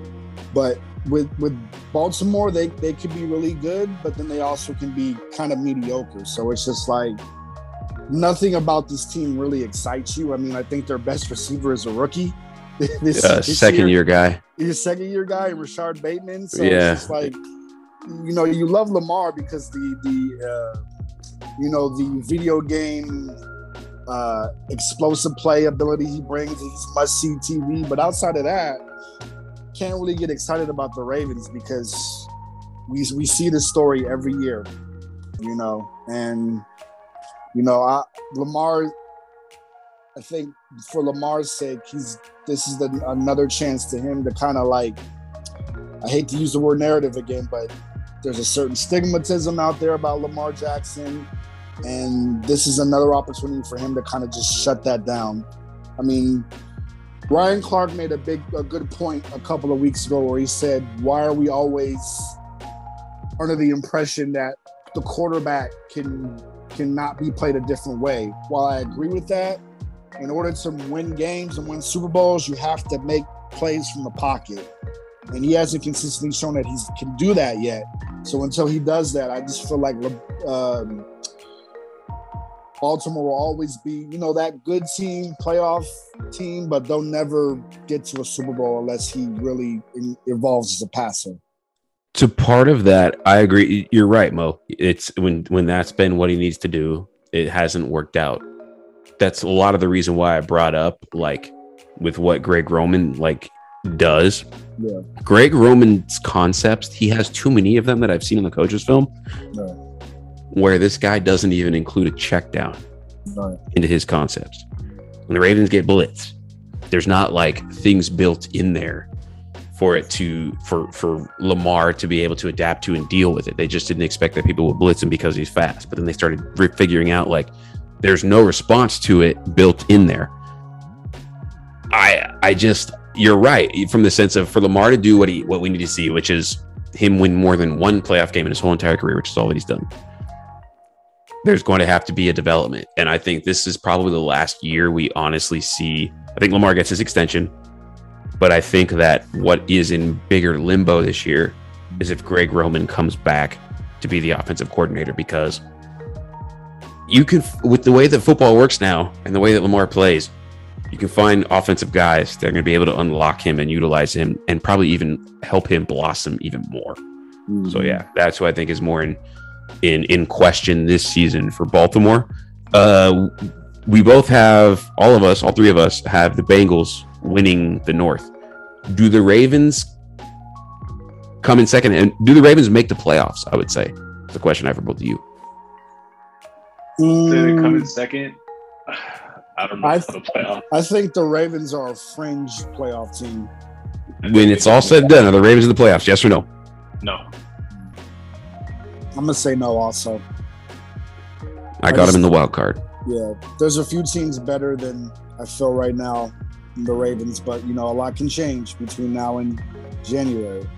but with with Baltimore, they they could be really good, but then they also can be kind of mediocre. So it's just like nothing about this team really excites you. I mean, I think their best receiver is a rookie. <laughs>
this, uh, this second year, year, guy.
He's a second year guy, Rashod Bateman. So yeah. it's just like, you know, you love Lamar because the the uh, you know the video game uh, explosive play ability he brings. He's must see TV. But outside of that, can't really get excited about the Ravens because we we see this story every year, you know, and you know, I, Lamar. I think for Lamar's sake, he's this is the, another chance to him to kind of like. I hate to use the word narrative again, but there's a certain stigmatism out there about Lamar Jackson, and this is another opportunity for him to kind of just shut that down. I mean, Ryan Clark made a big, a good point a couple of weeks ago where he said, "Why are we always under the impression that the quarterback can cannot be played a different way?" While I agree with that, in order to win games and win Super Bowls, you have to make plays from the pocket, and he hasn't consistently shown that he can do that yet. So until he does that, I just feel like um, Baltimore will always be, you know, that good team, playoff team, but they'll never get to a Super Bowl unless he really evolves as a passer.
To part of that, I agree. You're right, Mo. It's when when that's been what he needs to do, it hasn't worked out. That's a lot of the reason why I brought up like with what Greg Roman like does. Yeah. Greg Roman's concepts, he has too many of them that I've seen in the coaches film. Yeah where this guy doesn't even include a check down right. into his concepts. When the Ravens get blitz, there's not like things built in there for it to for for Lamar to be able to adapt to and deal with it. They just didn't expect that people would blitz him because he's fast. But then they started figuring out like there's no response to it built in there. I I just you're right from the sense of for Lamar to do what he what we need to see, which is him win more than one playoff game in his whole entire career, which is all that he's done there's going to have to be a development. And I think this is probably the last year we honestly see. I think Lamar gets his extension, but I think that what is in bigger limbo this year is if Greg Roman comes back to be the offensive coordinator because you can, with the way that football works now and the way that Lamar plays, you can find offensive guys that are going to be able to unlock him and utilize him and probably even help him blossom even more. Mm-hmm. So, yeah, that's what I think is more in in in question this season for Baltimore. Uh, we both have all of us, all three of us have the Bengals winning the North. Do the Ravens come in second, and do the Ravens make the playoffs? I would say. It's a question I have for both of you.
Did it come in
Mm,
second? I don't know
I-
how to play off.
I think the Ravens are a fringe playoff team.
When it's all said and done, are the Ravens in the playoffs? Yes or no?
No.
I'm gonna say no. Also,
I
I
got them in the wild card.
yeah, there's a few teams better than I feel right now, than the Ravens, but you know a lot can change between now and January.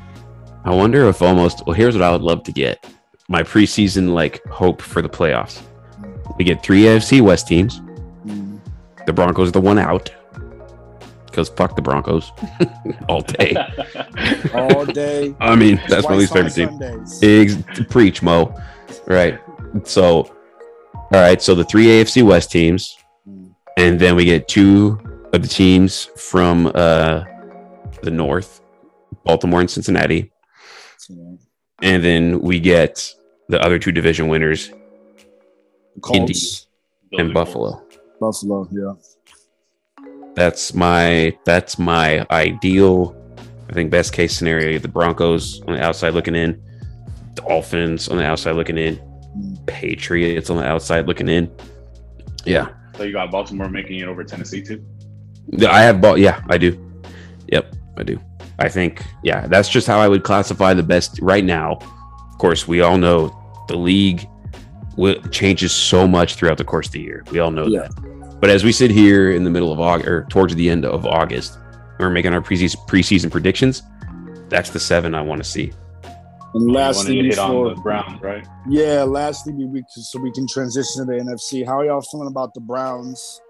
I wonder if almost. Well, here's what I would love to get: my preseason like hope for the playoffs. We get three AFC West teams. The Broncos are the one out because fuck the Broncos <laughs> all day. <laughs>
All day. <laughs>
I mean, that's my least favorite team. Preach, Mo. Right. So, all right. So the three AFC West teams,
Mm.
and then we get two of the teams from uh, the North, Baltimore and Cincinnati, and then we get the other two division winners
Colts,
Indy.
Are
Buffalo.
Buffalo, yeah.
That's my that's my ideal. I think best case scenario: the Broncos on the outside looking in, Dolphins on the outside looking in,
Mm.
Patriots on the outside looking in. Yeah.
So you got Baltimore making it over Tennessee too.
Yeah, I have ball. Yeah, I do. Yep, I do. I think, yeah, that's just how I would classify the best right now. Of course, we all know the league changes so much throughout the course of the year. We all know
Yeah.
that. But as we sit here in the middle of August or towards the end of August, and we're making our preseason preseason predictions. That's the seven I want to see.
And
You want
lastly,
to hit on
before
the Browns, right?
yeah, lastly, we, we so we can transition to the NFC. How are y'all feeling about the Browns?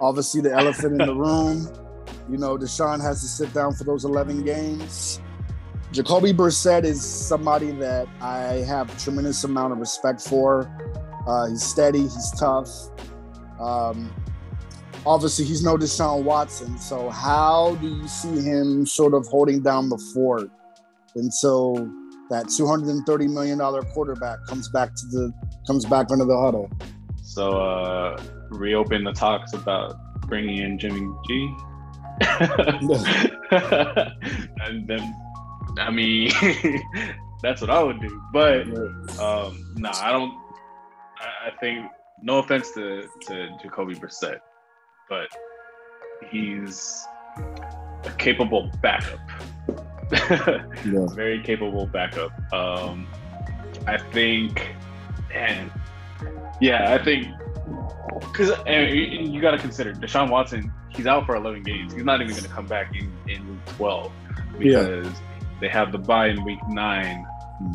Obviously, the elephant in the room. You know, Deshaun has to sit down for those 11 games. Jacoby Brissett is somebody that I have a tremendous amount of respect for. Uh, he's steady, he's tough. Um, obviously, he's no Deshaun Watson. So, how do you see him sort of holding down the fort until that 230 million dollar quarterback comes back to the comes back under the huddle?
So uh reopen the talks about bringing in Jimmy G. <laughs> and then, I mean, <laughs> that's what I would do. But um, no, I don't. I, I think no offense to to Jacoby Brissett, but he's a capable backup. <laughs>
Yeah.
Very capable backup. Um, I think, and yeah, I think because you got to consider Deshaun Watson. He's out for 11 games. He's not even going to come back in in week 12
Yeah.
because they have the bye in week nine.
Hmm.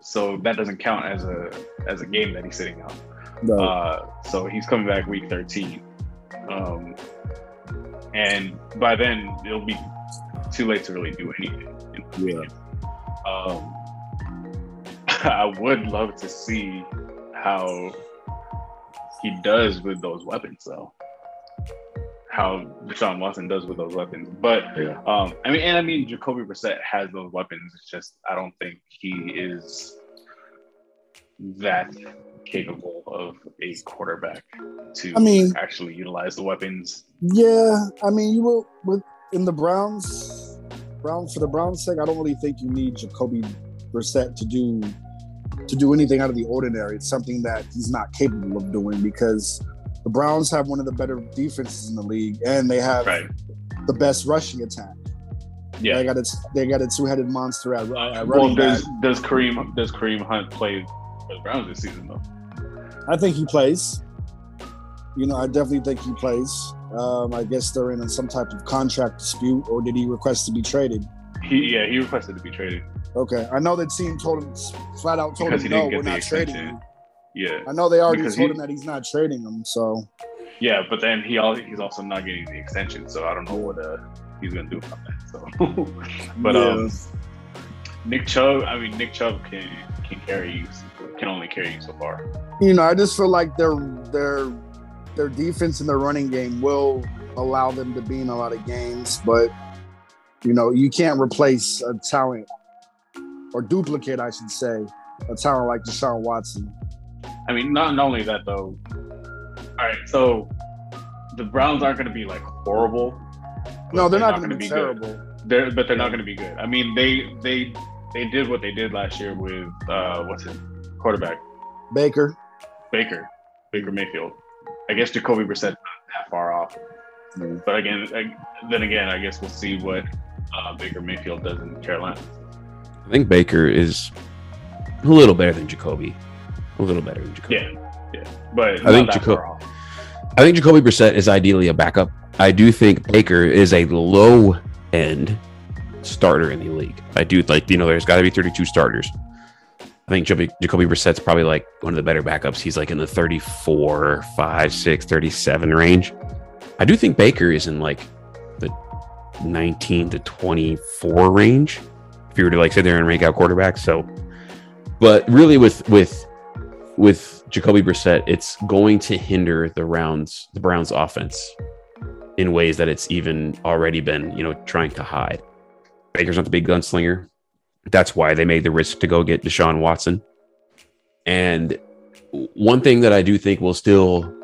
So that doesn't count as a as a game that he's sitting out.
No.
Uh, so he's coming back week 13. Um, and by then it'll be too late to really do anything.
Yeah.
Um, <laughs> I would love to see how he does with those weapons, though. How Deshaun Watson does with those weapons, but
Yeah.
um, I mean, and I mean, Jacoby Brissett has those weapons. It's just I don't think he is that capable of a quarterback to
I mean-
actually utilize the weapons.
Yeah, I mean, you will with in the Browns. Browns for the Browns' sake, I don't really think you need Jacoby Brissett to do to do anything out of the ordinary. It's something that he's not capable of doing because the Browns have one of the better defenses in the league, and they have
Right.
the best rushing attack.
Yeah.
They got a they got a two headed monster at, at
Well,
running back.
does does Kareem does Kareem Hunt play for the Browns this season though?
I think he plays. You know, I definitely think he plays. Um, I guess they're in some type of contract dispute, or did he request to be traded?
He yeah he requested to be traded.
Okay, I know the team told him flat out told
Because
him no, we're not trading him.
Yeah,
I know they already
Because
told
he-
him that he's not trading him. So
yeah, but then he al- he's also not getting the extension, so I don't know what uh he's gonna do about that. So, <laughs> but um, Nick Chubb, I mean Nick Chubb can can carry you can only carry you so far.
You know, I just feel like their their their defense and their running game will allow them to be in a lot of games, but you know, you can't replace a talent or duplicate, I should say, a talent like Deshaun Watson.
I mean, not, not only that though. All right, so the Browns aren't going to be like horrible.
No, they're, not, going to be
good.
terrible.
They're but they're not going to be good. I mean, they they they did what they did last year with uh what's his quarterback
Baker.
Baker Baker Mayfield. I guess Jacoby Brissett not that far off.
Mm.
But again, I, then again, I guess we'll see what uh, Baker Mayfield does in Carolina.
I think Baker is a little better than Jacoby. A little better than Jacoby.
Yeah, yeah. But
I think
that
Jaco-
far off.
I think Jacoby Brissett is ideally a backup. I do think Baker is a low end starter in the league. I do like, you know, there's got to be 32 starters. I think Jacoby, Jacoby Brissett's probably like one of the better backups. He's like in the 34, 5, 6, 37 range. I do think Baker is in like the 19 to 24 range. If you were to like sit there and rank out quarterbacks. So, but really with, with, with Jacoby Brissett, it's going to hinder the rounds, the Browns offense in ways that it's even already been, you know, trying to hide. Baker's not the big gunslinger. That's why they made the risk to go get Deshaun Watson. And one thing that I do think will still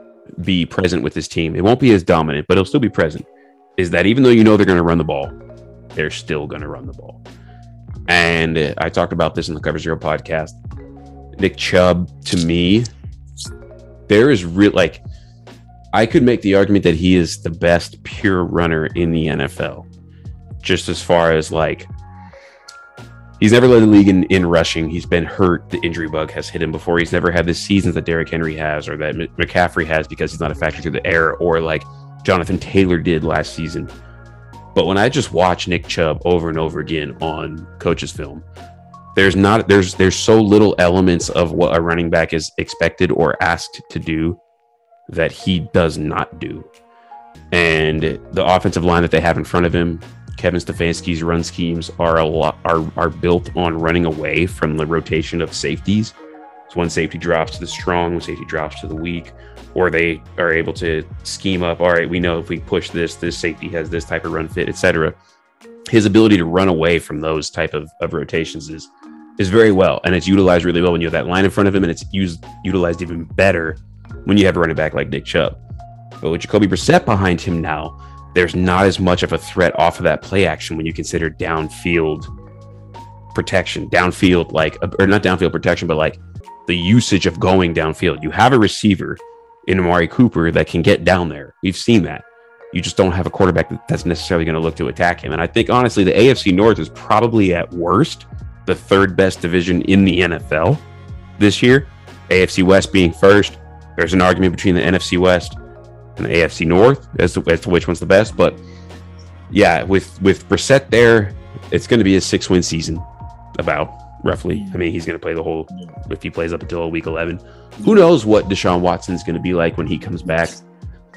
be present with this team, it won't be as dominant, but it'll still be present, is that even though you know they're going to run the ball, they're still going to run the ball. And I talked about this in the Cover Zero podcast. Nick Chubb, to me, there is real like I could make the argument that he is the best pure runner in the NFL. Just as far as like he's never led the league in, in rushing. He's been hurt. The injury bug has hit him before. He's never had the seasons that Derrick Henry has or that McCaffrey has because he's not a factor through the air or like Jonathan Taylor did last season. But when I just watch Nick Chubb over and over again on coach's film, there's not there's there's so little elements of what a running back is expected or asked to do that he does not do. And the offensive line that they have in front of him, Kevin Stefanski's run schemes are a lot are are built on running away from the rotation of safeties. So one safety drops to the strong, one safety drops to the weak, or they are able to scheme up. All right, we know if we push this, this safety has this type of run fit, etc. His ability to run away from those type of, of rotations is is very well, and it's utilized really well when you have that line in front of him, and it's used utilized even better when you have a running back like Nick Chubb. But with Jacoby Brissett behind him now, there's not as much of a threat off of that play action when you consider downfield protection, downfield like uh, or not downfield protection, but like the usage of going downfield. You have a receiver in Amari Cooper that can get down there. We've seen that. You just don't have a quarterback that's necessarily going to look to attack him. And I think honestly, the AFC North is probably at worst the third best division in the NFL this year. AFC West being first. There's an argument between the NFC West and the AFC North as to, as to which one's the best. But yeah, with with Brissett there, it's going to be a six win season, about roughly. I mean, he's going to play the whole if he plays up until week 11. Who knows what Deshaun Watson's going to be like when he comes back?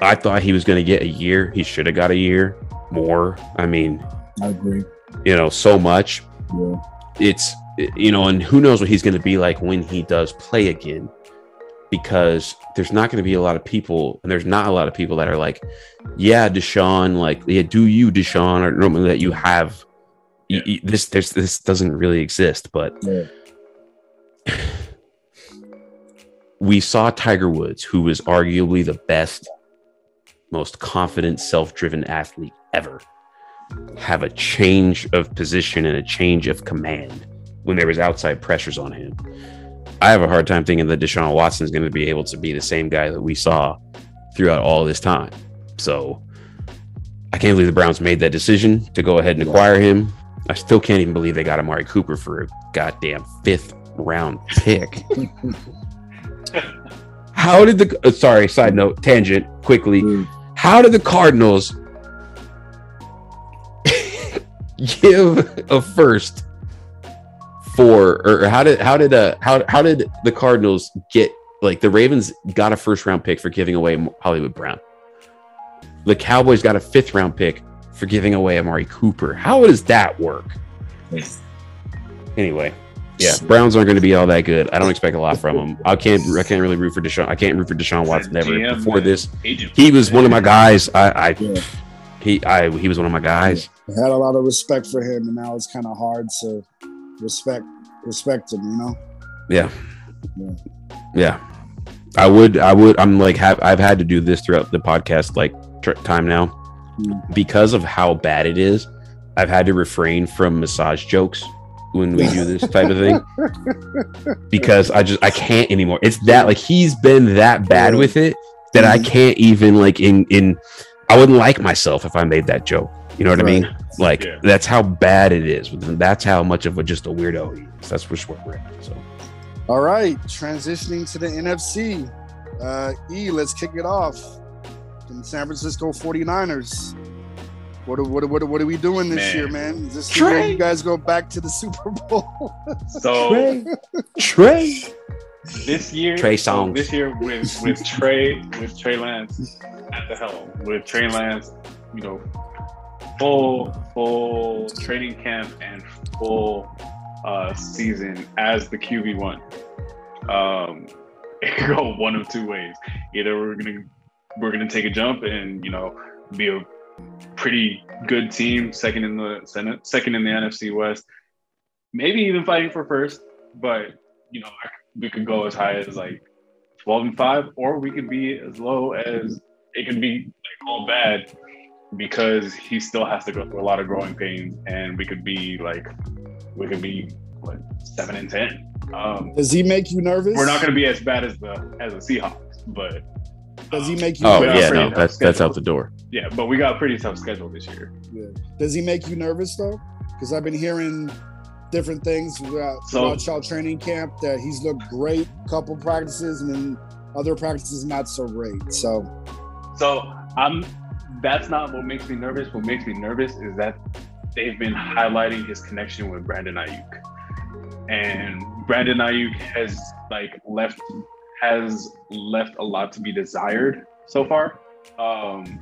I thought he was going to get a year. He should have got a year more. I mean,
I agree.
you know, so much.
Yeah.
It's you know, and who knows what he's going to be like when he does play again because there's not going to be a lot of people, and there's not a lot of people that are like, yeah, Deshaun, like, yeah, do you, Deshaun, or normally that you have y- y- this. There's this doesn't really exist, but
Yeah. <sighs>
we saw Tiger Woods, who was arguably the best, most confident, self-driven athlete ever, have a change of position and a change of command when there was outside pressures on him. I have a hard time thinking that Deshaun Watson is going to be able to be the same guy that we saw throughout all this time. So I can't believe the Browns made that decision to go ahead and acquire him. I still can't even believe they got Amari Cooper for a goddamn fifth round pick. <laughs> How did the uh, sorry side note tangent quickly?
Mm.
How did the Cardinals <laughs> give a first for or how did how did uh how how did the Cardinals get like the Ravens got a first round pick for giving away Hollywood Brown. The Cowboys got a fifth round pick for giving away Amari Cooper. How does that work? Anyway, yeah, Browns aren't going to be all that good. I don't expect a lot from them. I can't I can't really root for Deshaun. I can't root for Deshaun Watson ever.
GM,
Before this, he was one of my guys. I, I
Yeah.
he I he was one of my guys.
I had a lot of respect for him, and now it's kind of hard to respect respect him. You know.
Yeah.
Yeah.
Yeah. I would, I would, I'm like, have, I've had to do this throughout the podcast, like tr- time now,
Mm.
because of how bad it is. I've had to refrain from massage jokes when we do this type of thing <laughs> because I just, I can't anymore. It's that like he's been that bad with it that I
Mhm.
can't even like in in. I wouldn't like myself if I made that joke. You know what I mean? Like
Yeah.
that's how bad it is. That's how much of a just a weirdo he is. That's which where we're at. So.
All right, transitioning to the NFC. Uh, e, let's kick it off. The San Francisco 49ers. What are, what are, what are, what are we doing this
Man.
year, man? Is this the year you guys go back to the Super Bowl?
So <laughs>
Trey.
this year,
Trey
so
Songz.
this year with with Trey with Trey Lance at the helm, with Trey Lance, you know, full full training camp and full uh, season as the QB one. Um, <laughs> it could go one of two ways. Either we're gonna we're gonna take a jump and you know be a pretty good team, second in the second in the NFC West, maybe even fighting for first. But you know, we could go as high as like 12 and 5 or we could be as low as it could be like all bad because he still has to go through a lot of growing pains and we could be like we could be what 7 and 10 um
Does he make you nervous?
we're not going to be as bad as the as the Seahawks but
Does he make you?
Oh
Yeah,
yeah, no,
tough
that's that's out the door.
yeah but we got a pretty tough schedule this year
Does he make you nervous though? Because I've been hearing different things throughout,
So-
throughout y'all training camp that he's looked great couple practices and then other practices not so great. So
So I'm that's not what makes me nervous. What makes me nervous is that they've been highlighting his connection with Brandon Aiyuk. And Brandon Aiyuk has like left has left a lot to be desired so far. Um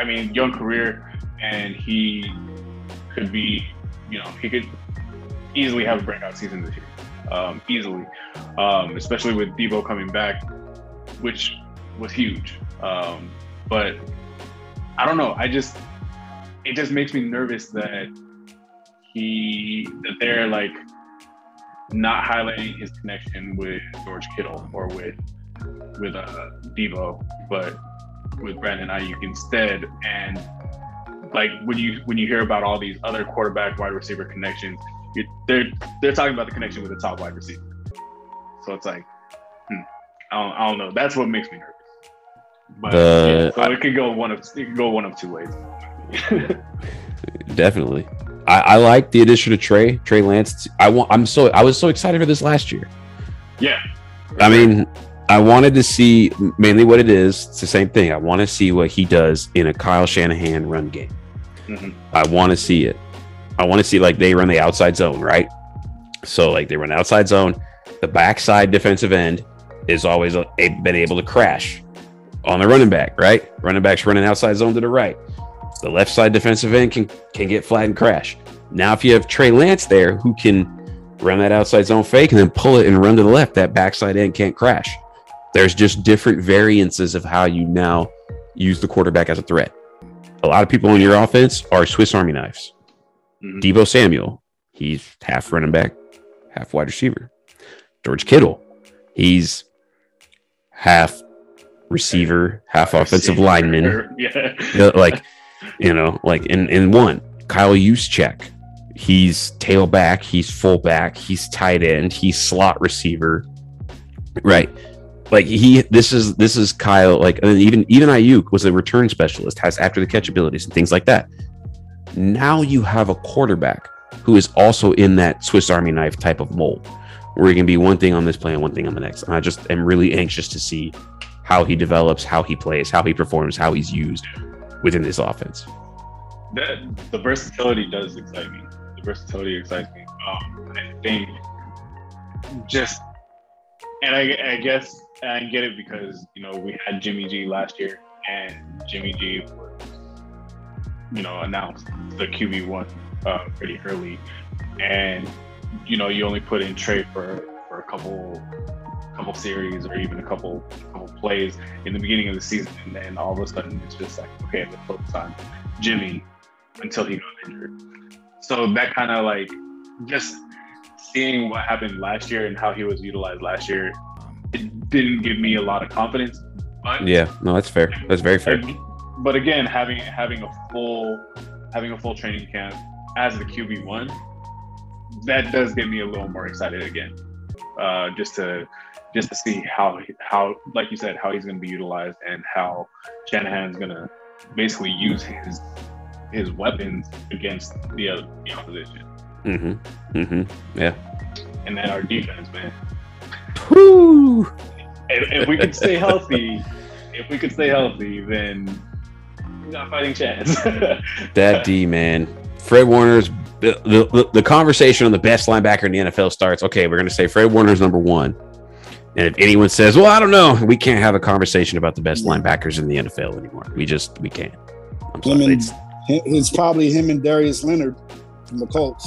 I mean young career and he could be, you know, he could easily have a breakout season this year. Um, easily. Um, especially with Debo coming back, which was huge. Um, but I don't know. I just it just makes me nervous that he that they're like not highlighting his connection with George Kittle or with with uh Debo, but with Brandon Aiyuk instead. And like when you when you hear about all these other quarterback wide receiver connections, they're they're talking about the connection with the top wide receiver. So it's like, hmm, I don't I don't know. That's what makes me nervous. But
The-
yeah, so it could go one of it could go one of two ways. <laughs>
Definitely. I, I like the addition of Trey, Trey Lance. I want I'm so I was so excited for this last year.
yeah.
I mean, I wanted to see mainly what it is. It's the same thing. I want to see what he does in a Kyle Shanahan run game.
Mhm.
I want to see it. I want to see like they run the outside zone, right? So like they run outside zone. The backside defensive end is always a, been able to crash on the running back, right? Running back's running outside zone to the right. The left side defensive end can can get flat and crash. Now if you have Trey Lance there who can run that outside zone fake and then pull it and run to the left, that backside end can't crash. There's just different variances of how you now use the quarterback as a threat. A lot of people in your offense are Swiss Army knives.
Mhm.
Debo Samuel, he's half running back, half wide receiver. George Kittle, he's half receiver, half offensive
Receiver.
lineman. <laughs>
Yeah.
Yeah, like you know, like in in one, Kyle Juszczyk, he's tailback, he's fullback, he's tight end, he's slot receiver, right? Like he, this is this is Kyle. Like even even Aiyuk was a return specialist, has after the catch abilities and things like that. Now you have a quarterback who is also in that Swiss Army knife type of mold, where he can be one thing on this play and one thing on the next. And I just am really anxious to see how he develops, how he plays, how he performs, how he's used within this offense.
that the versatility does excite me. The versatility excites me. Um, I think just, and I, I guess I get it because you know we had Jimmy G last year, and Jimmy G was, you know, announced the QB one uh, pretty early, and you know you only put in Trey for for a couple couple series or even a couple couple plays in the beginning of the season, and then all of a sudden it's just like okay, let's focus on Jimmy until he got injured. So that kind of like just seeing what happened last year and how he was utilized last year, it didn't give me a lot of confidence. But
Yeah, no, that's fair. That's very fair.
but again, having having a full having a full training camp as the QB one, that does get me a little more excited again. Uh, just to just to see how how like you said how he's going to be utilized and how Shanahan's going to basically use his his weapons against the other the opposition.
Mm-hmm. Mm-hmm. Yeah.
And then our defense, man.
Woo!
If, if we could stay healthy, if we could stay healthy, then we got a fighting chance. <laughs>
That D man, Fred Warner's the, the the conversation on the best linebacker in the NFL starts. Okay, we're gonna say Fred Warner's number one, and if anyone says, "Well, I don't know," we can't have a conversation about the best linebackers in the NFL anymore. We just we can't. I'm
Him
sorry.
and,
It's-
it's probably him and Darius Leonard from the Colts.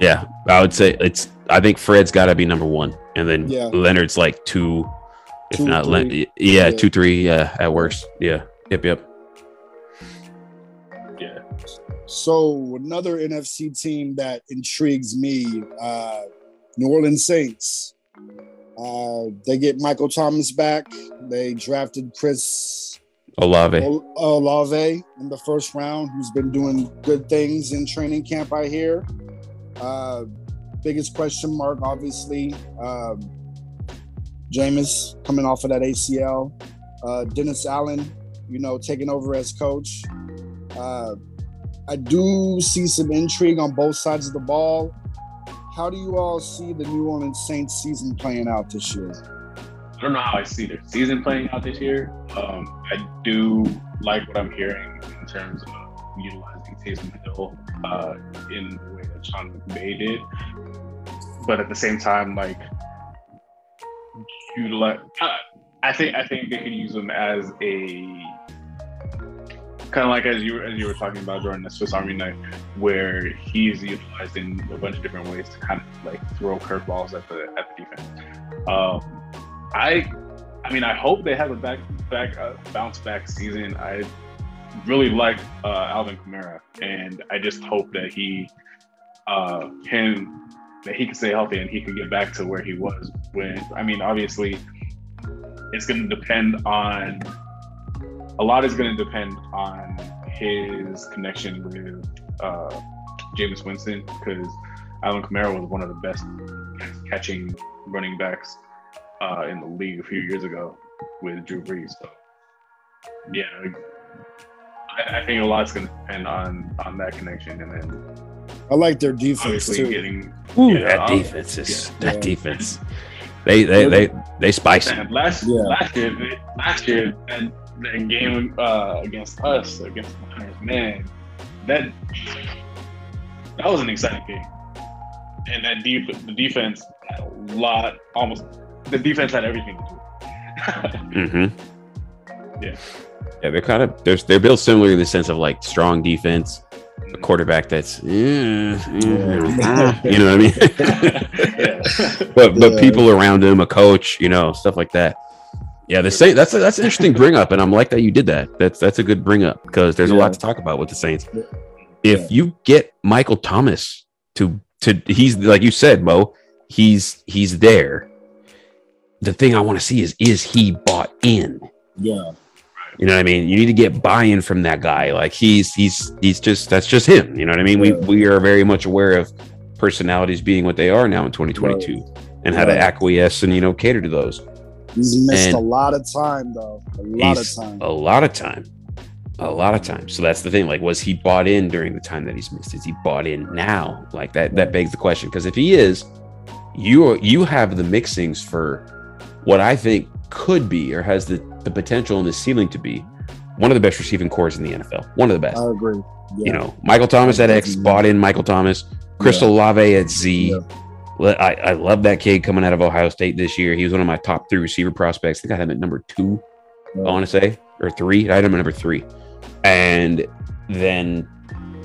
yeah, I would say it's. I think Fred's got to be number one, and then
Yeah.
Leonard's like two, if
Two,
not, Len- yeah,
Yeah.
two, three, yeah, at worst. Yeah, yep, yep.
yeah.
So another NFC team that intrigues me, uh, New Orleans Saints. Uh, they get Michael Thomas back. They drafted Chris
Olave.
Ol- Olave in the first round, who's been doing good things in training camp. I hear. Uh, biggest question mark, obviously, um, Jameis coming off of that ACL. Uh, Dennis Allen, you know, taking over as coach. Uh, I do see some intrigue on both sides of the ball. How do you all see the New Orleans Saints season playing out this year?
I don't know how I see their season playing out this year. Um, I do like what I'm hearing in terms of utilizing Taysom Hill uh, in the way that Sean McVay did, but at the same time, like utilize. Uh, I think I think they could use him as a kind of like as you as you were talking about during the Swiss Army knife, where he's utilized in a bunch of different ways to kind of like throw curveballs at the at the defense. Um, I, I mean, I hope they have a back back uh, bounce back season. I really like uh, Alvin Kamara, and I just hope that he, uh, him, that he can stay healthy and he can get back to where he was when. I mean, obviously, it's going to depend on. A lot is going to depend on his connection with uh, Jameis Winston because Alvin Kamara was one of the best catching running backs uh, in the league a few years ago with Drew Brees. So, yeah, I, I think a lot's going to depend on on that connection, and then
I like their defense too.
getting
Ooh,
Yeah,
that
I'll-
defense is
yeah.
that
Yeah.
defense. They they they they spicy.
Man, last
Yeah.
last year last year and that game uh, against us against the Niners, man, that that was an exciting game, and that deep the defense had a lot almost the defense had everything to do. <laughs>
Mm-hmm.
Yeah.
Yeah, they're kind of they're they're built similar in the sense of like strong defense, a quarterback that's eh, eh, you know what I mean. <laughs>
yeah. <laughs>
but but
Yeah.
people around him, a coach, you know, stuff like that. Yeah, the Saints. That's a, that's an interesting bring up, and I'm like that you did that. That's that's a good bring up because there's a lot to talk about with the Saints.
Yeah.
If you get Michael Thomas to to he's like you said, Mo, he's he's there. The thing I want to see is is he bought in?
Yeah,
You know what I mean? You need to get buy-in from that guy. Like he's he's he's just that's just him. You know what I mean? We
Yeah.
we are very much aware of personalities being what they are now in 2022 and how to acquiesce and you know cater to those.
He's missed
And-
a lot of time though. A lot of time.
A lot of time. A lot of time. So that's the thing. Like, was he bought in during the time that he's missed? Is he bought in now? Like that that begs the question. Because if he is, you are, you have the mixings for what I think could be or has the, the potential and the ceiling to be one of the best receiving cores in the NFL. One of the best.
I agree. Yeah.
You know, Michael Thomas at X, bought in Michael Thomas, Chris Olave at Z.
Yeah.
I, I love that kid coming out of Ohio State this year. He was one of my top three receiver prospects. I think I had him at number two, I want to say, or three. I had him at number three. And then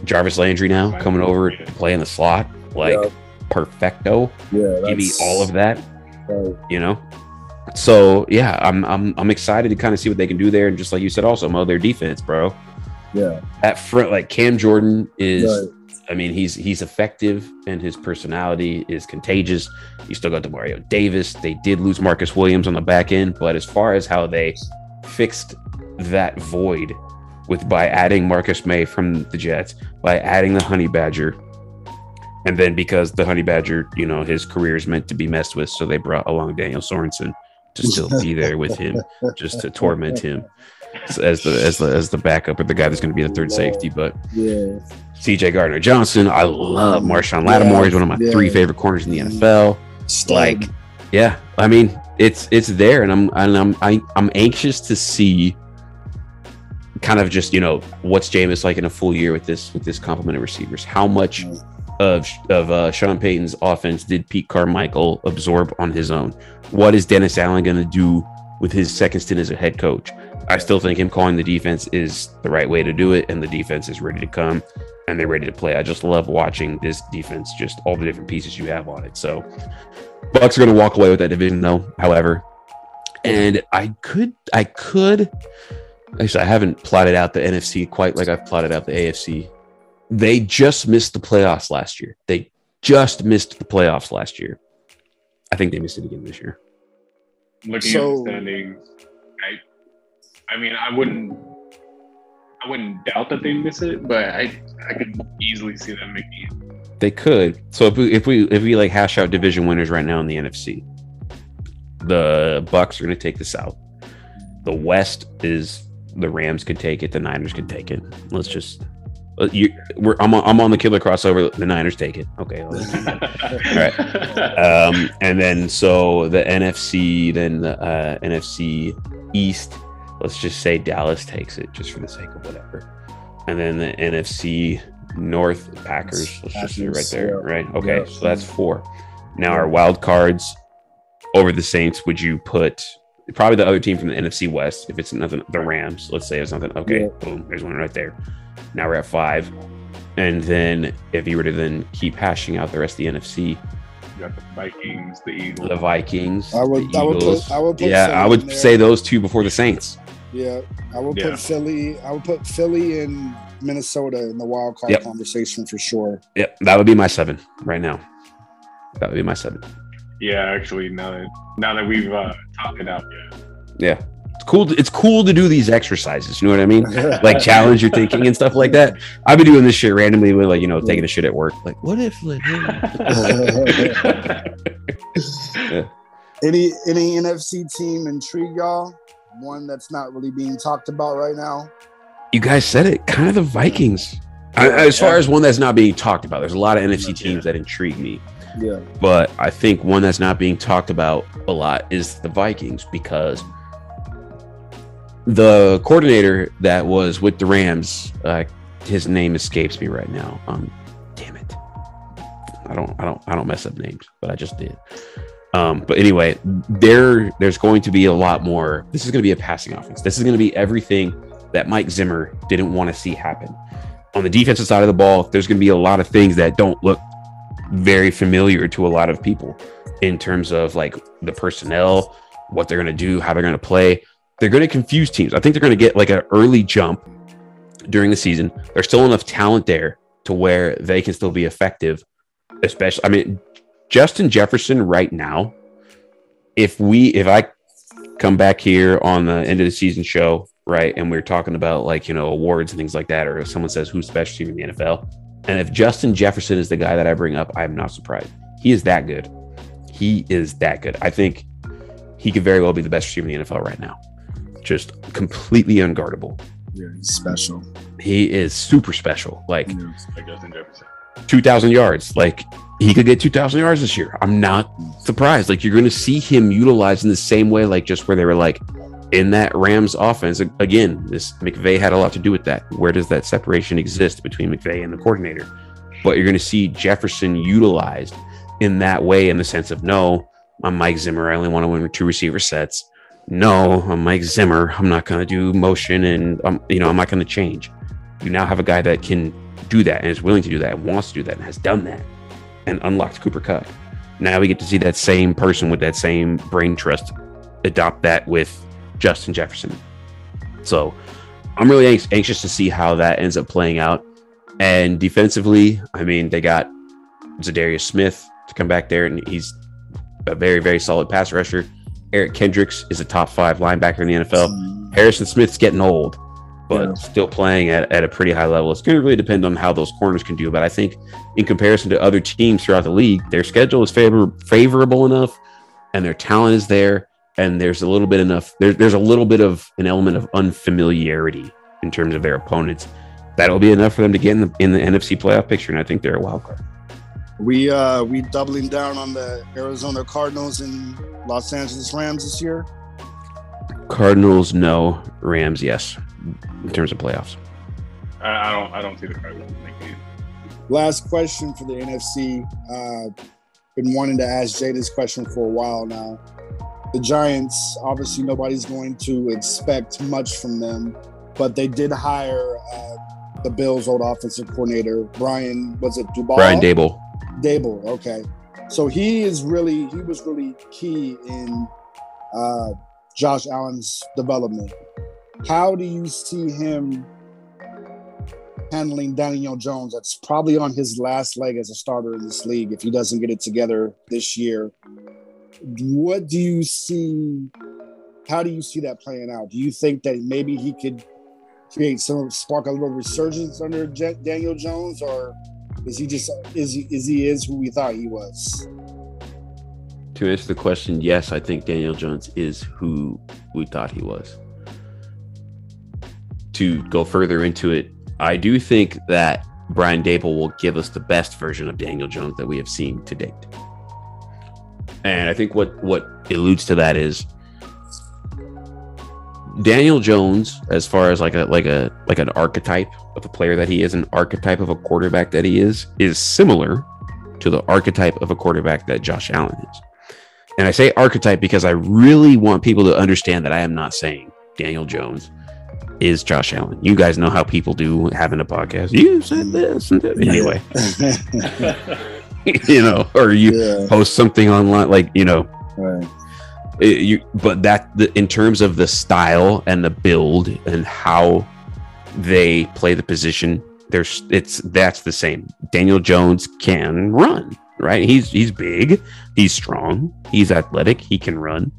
Jarvis Landry now coming over to play in the slot, like
Yeah.
perfecto.
yeah,
Give me all of that,
right.
you know. So yeah, I'm I'm I'm excited to kind of see what they can do there. And just like you said, also Mo, their defense, bro.
Yeah,
That front, like Cam Jordan is
right.
I mean, he's he's effective and his personality is contagious. You still got Demario Davis. They did lose Marcus Williams on the back end, but as far as how they fixed that void with by adding Marcus Maye from the Jets, by adding the Honey Badger, and then because the Honey Badger, you know, his career is meant to be messed with, so they brought along Daniel Sorensen to still be there with him, just to torment him as the as the as the backup or the guy that's going to be the third safety. But
Yeah.
CJ Gardner Johnson, I love Marshon Lattimore. He's one of my
Yeah.
three favorite corners in the NFL. Like, yeah, I mean, it's it's there, and I'm and I'm I, I'm anxious to see kind of just you know what's Jameis like in a full year with this with this complement of receivers. How much
Mm.
of of uh, Sean Payton's offense did Pete Carmichael absorb on his own? What is Dennis Allen going to do with his second stint as a head coach? I still think him calling the defense is the right way to do it, and the defense is ready to come and they're ready to play. I just love watching this defense, just all the different pieces you have on it. So, Bucks are going to walk away with that division, though. However, and I could, I could. Actually, I haven't plotted out the NFC quite like I've plotted out the AFC. They just missed the playoffs last year. They just missed the playoffs last year. I think they missed it again this year.
Looking
So-
at the standings, I, I mean, I wouldn't, I wouldn't doubt that they miss it, but I, I could easily see them making it.
They could. So if we if we if we like hash out division winners right now in the NFC, the Bucks are going to take the South. The West is the Rams could take it. The Niners could take it. Let's just. uh, You, we're, I'm, on, I'm on the killer crossover. The Niners take it. Okay. let's- <laughs> um, and then so the NFC, then the uh, NFC East. Let's just say Dallas takes it, just for the sake of whatever. And then the NFC North Packers. Let's just say right there, right? Okay, so that's four. Now our wild cards over the Saints. Would you put probably the other team from the NFC West? If it's nothing, the Rams. Let's say it's nothing. Okay,
Yeah.
boom. There's one right there. Now we're at five. And then if you were to then keep hashing out the rest of the NFC,
You got the Vikings, the Eagles.
the Vikings,
I would-
the
I would put-. I would put
yeah, I would say those two before the Saints.
Yeah, I would
Yeah.
put Philly. I would put Philly and Minnesota in the wild card
Yep.
conversation for sure.
Yep, that would be my seven right now. That would be my seven.
yeah, actually, now that now that we've uh, talked it out, yeah.
Yeah, it's cool. To, it's cool to do these exercises. You know what I mean? <laughs> Like challenge your thinking and stuff like that. I've been doing this shit randomly with like you know taking a shit at work. Like, what if? <laughs> Like, <laughs>
any any NFC team intrigue y'all? One that's not really being talked about right now.
you guys said it. Kind of the Vikings. I, as far as one that's not being talked about, there's a lot of NFC teams that intrigue me.
Yeah,
but I think one that's not being talked about a lot is the Vikings because the coordinator that was with the Rams, uh, his name escapes me right now. Um, damn it, I don't, I don't, I don't mess up names, but I just did. Um, but anyway, there, there's going to be a lot more. This is going to be a passing offense. This is going to be everything that Mike Zimmer didn't want to see happen. On the defensive side of the ball, there's going to be a lot of things that don't look very familiar to a lot of people in terms of like the personnel, what they're going to do, how they're going to play. They're going to confuse teams. I think they're going to get like an early jump during the season. There's still enough talent there to where they can still be effective. Especially, I mean, Justin Jefferson right now. If we, if I come back here on the end of the season show, right, and we're talking about like you know awards and things like that, or if someone says who's the best team in the NFL, and if Justin Jefferson is the guy that I bring up, I'm not surprised. He is that good. He is that good. I think he could very well be the best receiver in the NFL right now. Just completely unguardable.
yeah, he's special.
He is super special. Like
Yeah.
Like Justin Jefferson.
2,000 yards. Like he could get 2,000 yards this year. I'm not surprised. Like you're going to see him utilized in the same way, like just where they were like in that Rams offense. Again, this McVay had a lot to do with that. Where does that separation exist between McVay and the coordinator? But you're going to see Jefferson utilized in that way, in the sense of no, I'm Mike Zimmer. I only want to win two receiver sets. No, I'm Mike Zimmer. I'm not going to do motion, and I'm you know I'm not going to change. You now have a guy that can do that and is willing to do that and wants to do that and has done that and unlocked Cooper Kupp. Now we get to see that same person with that same brain trust adopt that with Justin Jefferson. So I'm really anx- anxious to see how that ends up playing out. And defensively, I mean, they got Za'Darius Smith to come back there, and he's a very, very solid pass rusher. Eric Kendricks is a top five linebacker in the NFL. Mm. Harrison Smith's getting old, but
Yeah.
still playing at, at a pretty high level. It's going to really depend on how those corners can do. But I think, in comparison to other teams throughout the league, their schedule is favor- favorable enough, and their talent is there, and there's a little bit enough. There, there's a little bit of an element of unfamiliarity in terms of their opponents. That'll be enough for them to get in the in the NFC playoff picture, and I think they're a wild card.
We uh we doubling down on the Arizona Cardinals and Los Angeles Rams this year.
Cardinals, no. Rams, yes. In terms of playoffs.
I, I don't I don't see the Cardinals making it.
Last question for the NFC. Uh, been wanting to ask Jay this question for a while now. The Giants, obviously, nobody's going to expect much from them, but they did hire uh, the Bills' old offensive coordinator, Brian. Was it Duval?
Brian Daboll.
Daboll. Okay, so he is really he was really key in uh, Josh Allen's development. How do you see him handling Daniel Jones? That's probably on his last leg as a starter in this league if he doesn't get it together this year. What do you see? How do you see that playing out? Do you think that maybe he could create some spark a little resurgence under Daniel Jones, or is he just is he is he is who we thought he was?
To answer the question, yes, I think Daniel Jones is who we thought he was. To go further into it, I do think that Brian Daboll will give us the best version of Daniel Jones that we have seen to date. And I think what what alludes to that is Daniel Jones, as far as like a like a like an archetype of a player that he is, an archetype of a quarterback that he is, is similar to the archetype of a quarterback that Josh Allen is. And I say archetype because I really want people to understand that I am not saying Daniel Jones is Josh Allen. You guys know how people do having a podcast. You said this and that. Anyway, <laughs> <laughs> you know, or you
yeah,
post something online, like, you know,
right.
it- you, but that the, in terms of the style and the build and how they play the position, there's it's that's the same. Daniel Jones can run, right? He's he's big, he's strong, he's athletic, he can run.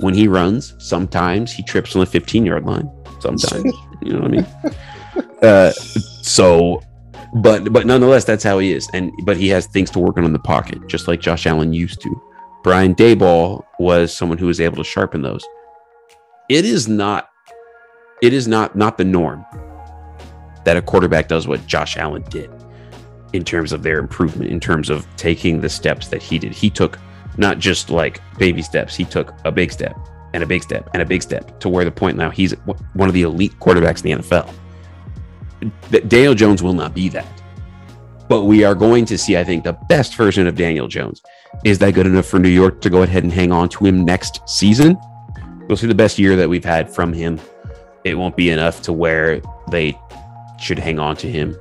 When he runs, sometimes he trips on the 15 yard line. Sometimes, <laughs> you know what I mean. Uh, so, but but nonetheless, that's how he is, and but he has things to work on in the pocket, just like Josh Allen used to. Brian Daboll was someone who was able to sharpen those. It is not, it is not not the norm that a quarterback does what Josh Allen did in terms of their improvement, in terms of taking the steps that he did. He took not just like baby steps, he took a big step and a big step and a big step to where the point now he's one of the elite quarterbacks in the NFL. D- Daniel Jones will not be that. But we are going to see, I think, the best version of Daniel Jones. Is that good enough for New York to go ahead and hang on to him next season? We'll see the best year that we've had from him. It won't be enough to where they should hang on to him.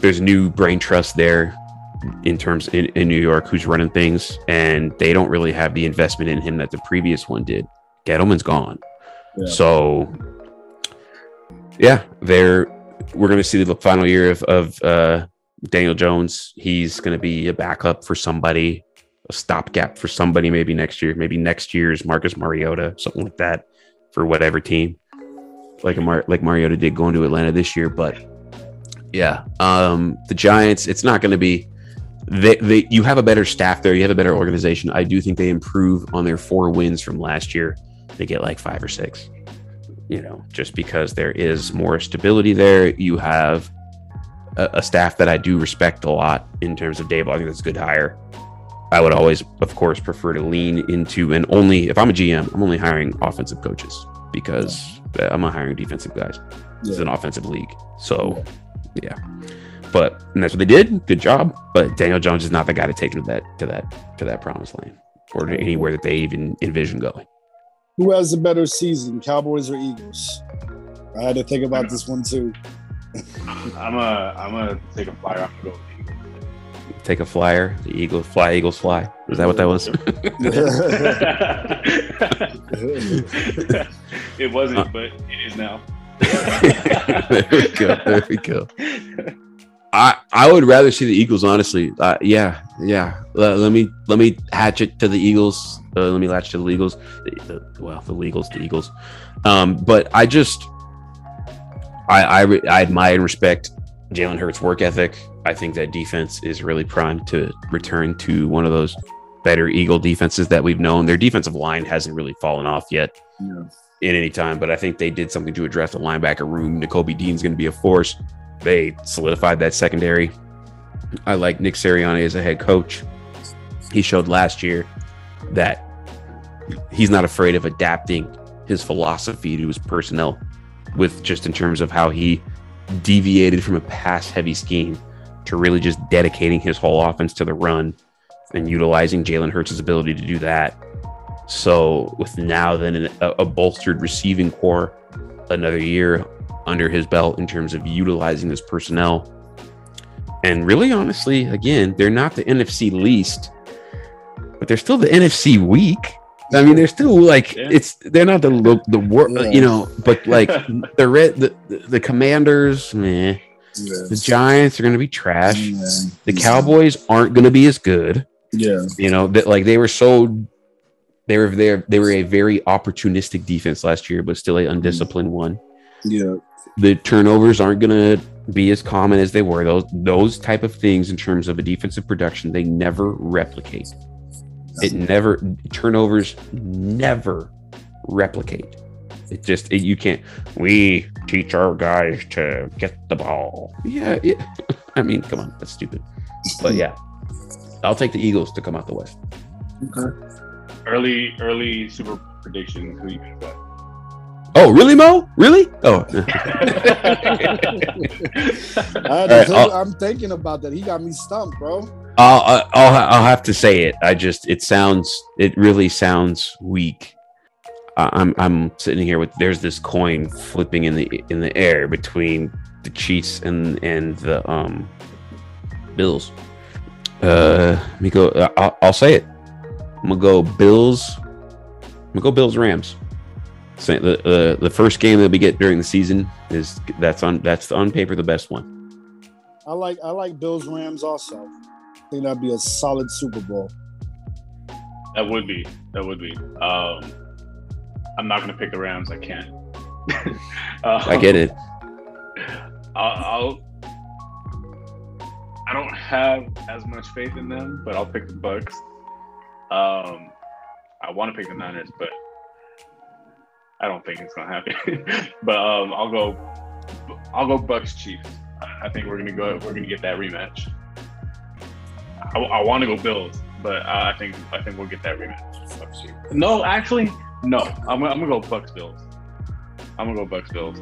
There's new brain trust there in terms in, in New York who's running things, and they don't really have the investment in him that the previous one did. Gettleman's gone.
Yeah.
So yeah, they're we're gonna see the final year of, of uh Daniel Jones. He's gonna be a backup for somebody, a stopgap for somebody maybe next year, maybe next year's Marcus Mariota, something like that, for whatever team. Like a Mar- like Mariota did going to Atlanta this year, but yeah, um, the Giants. It's not going to be. They, they you have a better staff there. You have a better organization. I do think they improve on their four wins from last year. They get like five or six. You know, just because there is more stability there. You have a, a staff that I do respect a lot in terms of Dave. I think that's a good hire. I would always, of course, prefer to lean into and only if I'm a GM, I'm only hiring offensive coaches because I'm not hiring defensive guys. It's
Yeah.
an offensive league. So, yeah. But and that's what they did. Good job. But Daniel Jones is not the guy to take them to that to that to that promised land or to anywhere that they even envision going.
Who has a better season, Cowboys or Eagles? I had to think about this one too. <laughs>
I'm a I'm gonna take a flyer off and go.
Take a flyer, the Eagles fly, Eagles fly. Was that what that was? <laughs> <laughs>
it wasn't, but it is now. <laughs>
there we go. There we go. I I would rather see the Eagles. Honestly, uh, yeah, yeah. Let, me let me hatch it to the Eagles. Uh, let me latch to the Eagles. The, the, well, the Eagles, the Eagles. Um, but I just I I, re- I admire and respect Jalen Hurts' work ethic. I think that defense is really primed to return to one of those better Eagle defenses that we've known. Their defensive line hasn't really fallen off yet
Yeah.
In any time, but I think they did something to address the linebacker room. Nakobe Dean's going to be a force. They solidified that secondary. I like Nick Sirianni as a head coach. He showed last year that he's not afraid of adapting his philosophy to his personnel with just in terms of how he deviated from a pass heavy scheme to really just dedicating his whole offense to the run and utilizing Jalen Hurts' ability to do that. So, with now then a, a bolstered receiving core, another year under his belt in terms of utilizing his personnel, and really honestly, again, they're not the NFC least, but they're still the NFC weak. I mean, they're still like
Yeah.
it's they're not the lo- the worst,
Yeah.
you know, but like <laughs> the red the, the the Commanders, meh.
Yeah.
The Giants are going to be trash.
Yeah.
The Cowboys aren't going to be as good.
Yeah.
You know that like they were so they were there they were a very opportunistic defense last year, but still a mm-hmm. undisciplined one.
Yeah.
The turnovers aren't going to be as common as they were. Those those type of things in terms of a defensive production, they never replicate. It never turnovers never replicate. It just it, you can't. We teach our guys to get the ball. Yeah, it, <laughs> I mean, come on, that's stupid. But yeah, I'll take the Eagles to come out the West.
Okay.
Early, early super prediction. Who you gonna
Oh, really, Mo? Really? Oh, <laughs>
I
right, I'll-
am thinking about that. He got me stumped, bro.
I'll, I'll I'll I'll have to say it. I just it sounds it really sounds weak. I- I'm I'm sitting here with there's this coin flipping in the in the air between the Chiefs and and the um Bills. Uh, let me go. uh, I'll, I'll say it. I'm gonna go Bills. I'm gonna go Bills Rams. Say the the the first game that we get during the season is that's on that's on paper the best one.
I like I like Bills Rams also. I think that'd be a solid Super Bowl.
That would be. That would be. Um, I'm not gonna pick the Rams. I can't. <laughs> uh,
I get it. <laughs>
I'll, I'll. I don't have as much faith in them, but I'll pick the Bucks. Um, I want to pick the Niners, but I don't think it's gonna happen. <laughs> but um, I'll go. I'll go Bucks Chiefs. I I think we're gonna go. We're gonna get that rematch. I, I want to go Bills, but I I think I think we'll get that rematch. Bucks Chiefs. No, actually, no. I'm, gonna- I'm gonna go Bucks Bills. I'm gonna go Bucks Bills.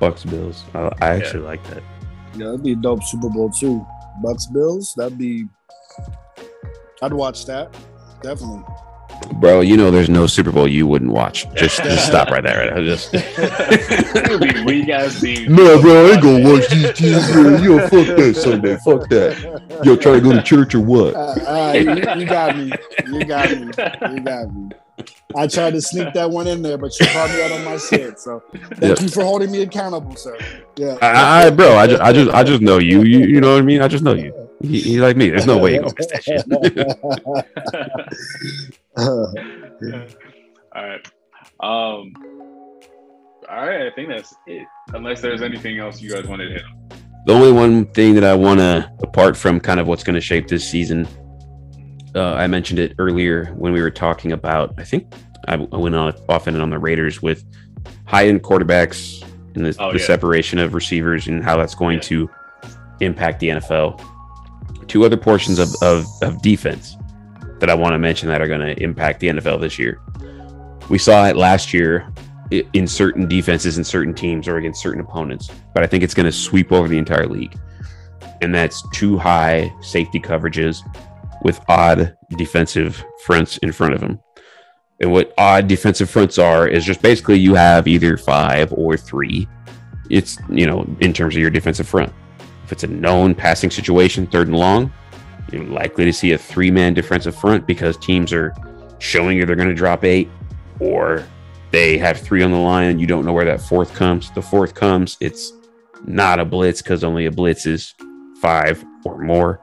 Bucks Bills. I, I actually like that.
Yeah, that'd be a dope Super Bowl too. Bucks Bills. That'd be. I'd watch that. Definitely.
Bro, you know there's no Super Bowl you wouldn't watch. Just just <laughs> stop right there. Right? Just
It'll be weak ass teams. <laughs>
No, bro, I ain't gonna watch these teams, bro. Yo, fuck that Sunday. Fuck that. Yo, trying to go to church or what?
Uh, uh, you, you got me. You got me. You got me. I tried to sneak that one in there, but you called me out on my shit. So thank
Yep.
you for holding me accountable, sir. Yeah.
I, I bro, I just I just I just know you. You you know what I mean? I just know you. He, he like me. There's no way you gonna miss that shit.
all right. Um. All right. I think that's it. Unless there's anything else you guys wanted to hit. on.
the only one thing that I want to, apart from kind of what's going to shape this season, uh, I mentioned it earlier when we were talking about. I think I, I went on off and on the Raiders with high end quarterbacks and the,
Oh,
the
yeah.
separation of receivers and how that's going
Yeah.
to impact the NFL. Two other portions of, of, of defense that I want to mention that are going to impact the NFL this year. We saw it last year in certain defenses and certain teams or against certain opponents, but I think it's going to sweep over the entire league. And that's too high safety coverages with odd defensive fronts in front of them. And what odd defensive fronts are is just basically you have either five or three. It's, you know, in terms of your defensive front. If it's a known passing situation, third and long, you're likely to see a three man defensive front because teams are showing you they're going to drop eight or they have three on the line you don't know where that fourth comes. The fourth comes, it's not a blitz because only a blitz is five or more.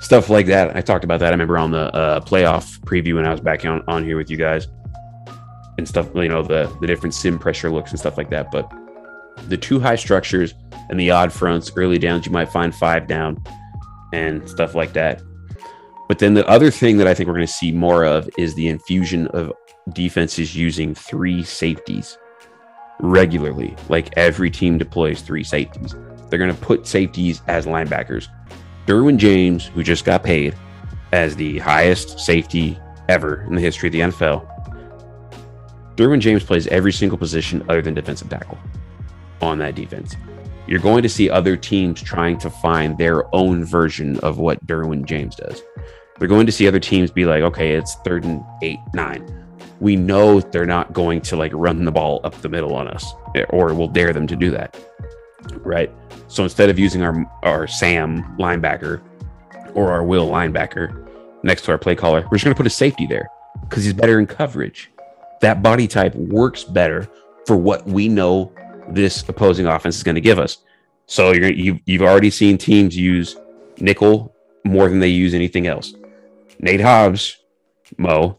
Stuff like that. I talked about that. I remember on the uh, playoff preview when I was back on, on here with you guys and stuff, you know, the, the different sim pressure looks and stuff like that. But the two high structures and the odd fronts, early downs, you might find five down and stuff like that. But then the other thing that I think we're going to see more of is the infusion of defenses using three safeties regularly. Like every team deploys three safeties. They're going to put safeties as linebackers. Derwin James, who just got paid as the highest safety ever in the history of the NFL, Derwin James plays every single position other than defensive tackle on that defense. You're going to see other teams trying to find their own version of what Derwin James does. We're going to see other teams be like, okay, it's third and eight, nine. We know they're not going to like run the ball up the middle on us, or we'll dare them to do that. Right. So instead of using our our Sam linebacker or our Will linebacker next to our play caller, we're just going to put a safety there because he's better in coverage. That body type works better for what we know this opposing offense is going to give us. So you're you you've already seen teams use nickel more than they use anything else. Nate Hobbs, Mo,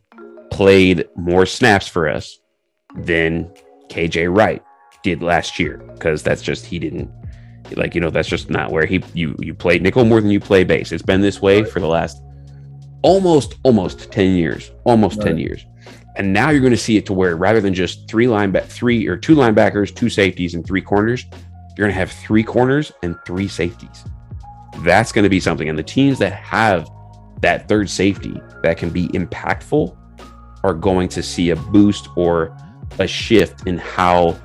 played more snaps for us than KJ Wright did last year because that's just he didn't like you know that's just not where he you you play nickel more than you play base. It's been this way for the last almost almost 10 years, almost right. 10 years. And now you're going to see it to where rather than just three line lineback three or two linebackers, two safeties, and three corners, you're going to have three corners and three safeties. That's going to be something. And the teams that have that third safety that can be impactful are going to see a boost or a shift in how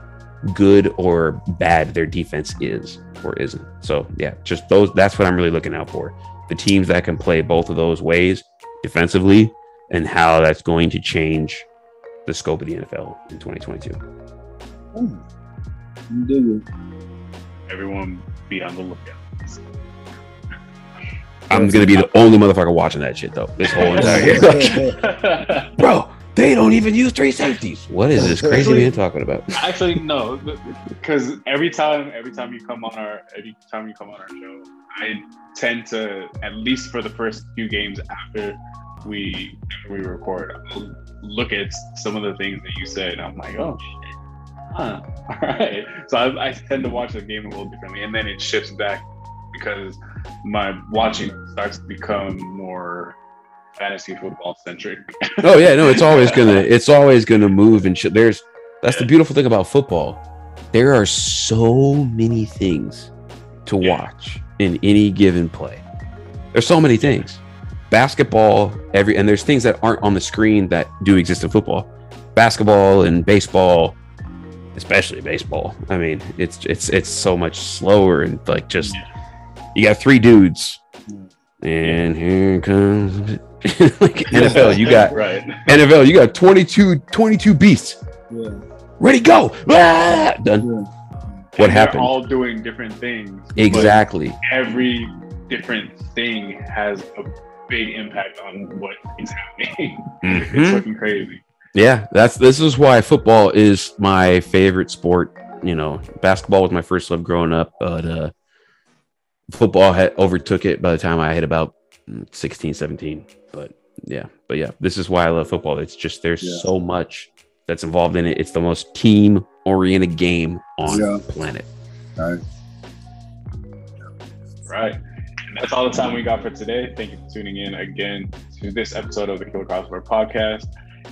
good or bad their defense is or isn't. So yeah, just those that's what I'm really looking out for. The teams that can play both of those ways defensively and how that's going to change the scope of the NFL in 2022.
Everyone be on the lookout.
I'm gonna be the only motherfucker watching that shit though. This whole entire year. <laughs> Bro, they don't even use three safeties. What is this crazy man talking about?
Actually, no, because every time, every time you come on our, every time you come on our show, I tend to, at least for the first few games after we after we record, I'll look at some of the things that you said, and I'm like, oh shit, huh, <laughs> all right. So I, I tend to watch the game a little differently, and then it shifts back because my watching starts to become more fantasy football centric. <laughs>
oh yeah, no, it's always gonna <laughs> it's always gonna move and shit. There's that's the beautiful thing about football. There are so many things to watch in any given play. There's so many things. Basketball, every and there's things that aren't on the screen that do exist in football. Basketball and baseball, especially baseball. I mean, it's it's it's so much slower and like just you got three dudes, and here comes <laughs> like <laughs> NFL. You got right. NFL. You got 22, 22 beasts. Yeah. Ready, go! Ah! Done. Yeah. What
and
happened?
all doing different things.
Exactly.
Every different thing has a big impact on what is happening. <laughs> Mm-hmm. It's looking crazy.
Yeah, that's this is why football is my favorite sport. You know, basketball was my first love growing up, but uh, football had overtook it by the time I hit about 16, 17. But yeah, but yeah, this is why I love football. It's just there's yeah. so much that's involved in it. It's the most team oriented game on yeah. the planet.
Right.
Right. And that's all the time we got for today. Thank you for tuning in again to this episode of the Killer Crossover Podcast.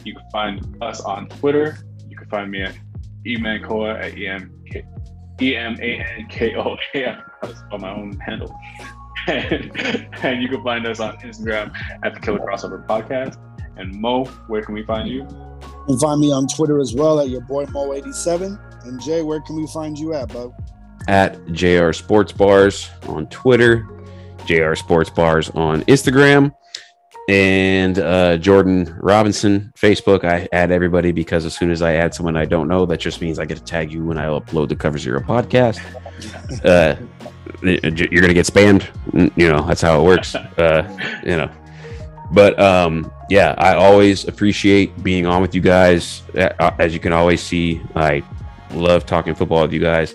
You can find us on Twitter. You can find me at emankoa at emk E M A N K O A. That's <laughs> on my own handle. and, <laughs> and you can find us on Instagram at the Killer Crossover Podcast. And Mo, where can we find you?
You can find me on Twitter as well at your boy Mo87. And Jay, where can we find you at, bud?
At JR Sports Bars on Twitter, JR Sports Bars on Instagram and uh, Jordan Robinson, Facebook. I add everybody because as soon as I add someone I don't know, that just means I get to tag you when I upload the Cover Zero podcast. Uh, <laughs> you're gonna get spammed. You know that's how it works. Uh, you know, but um, yeah, I always appreciate being on with you guys. Uh, as you can always see, I love talking football with you guys.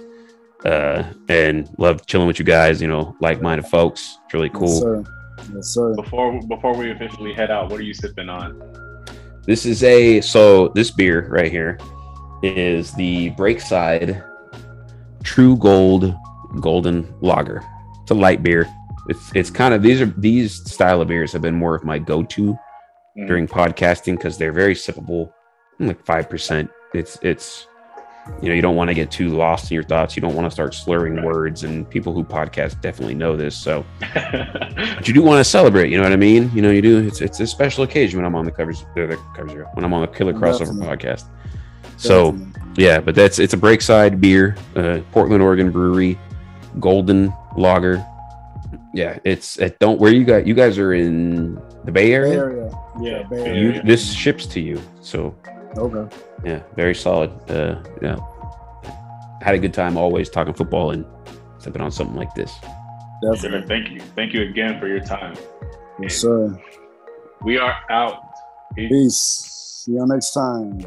uh, and love chilling with you guys. You know, like-minded folks. It's really cool.
Yes, sir. Yes, sir.
Before before we officially head out, what are you sipping on?
This is a so this beer right here is the Breakside True Gold Golden Lager. It's a light beer. It's it's kind of these are these style of beers have been more of my go-to
Mm.
during podcasting because they're very sippable, like five percent. It's it's you know you don't want to get too lost in your thoughts. You don't want to start slurring
Right.
words, and people who podcast definitely know this. So <laughs> but you do want to celebrate. You know what I mean? You know, you do. It's it's a special occasion when I'm on the covers. The, the covers when I'm on the Killer Crossover podcast. So yeah, but that's it's a Breakside beer, uh, Portland, Oregon brewery, Golden Lager. Yeah, it's it don't where you got you guys are in the Bay
Bay
Area.
Area.
Yeah,
Bay
Bay
Area.
You this ships to you, so
Okay.
yeah, very solid. Uh, yeah, had a good time always talking football and sipping on something like this.
Sure,
Definitely.
thank you. Thank you again for your time.
Yes, sir.
We are out. Peace.
Peace. See you next time.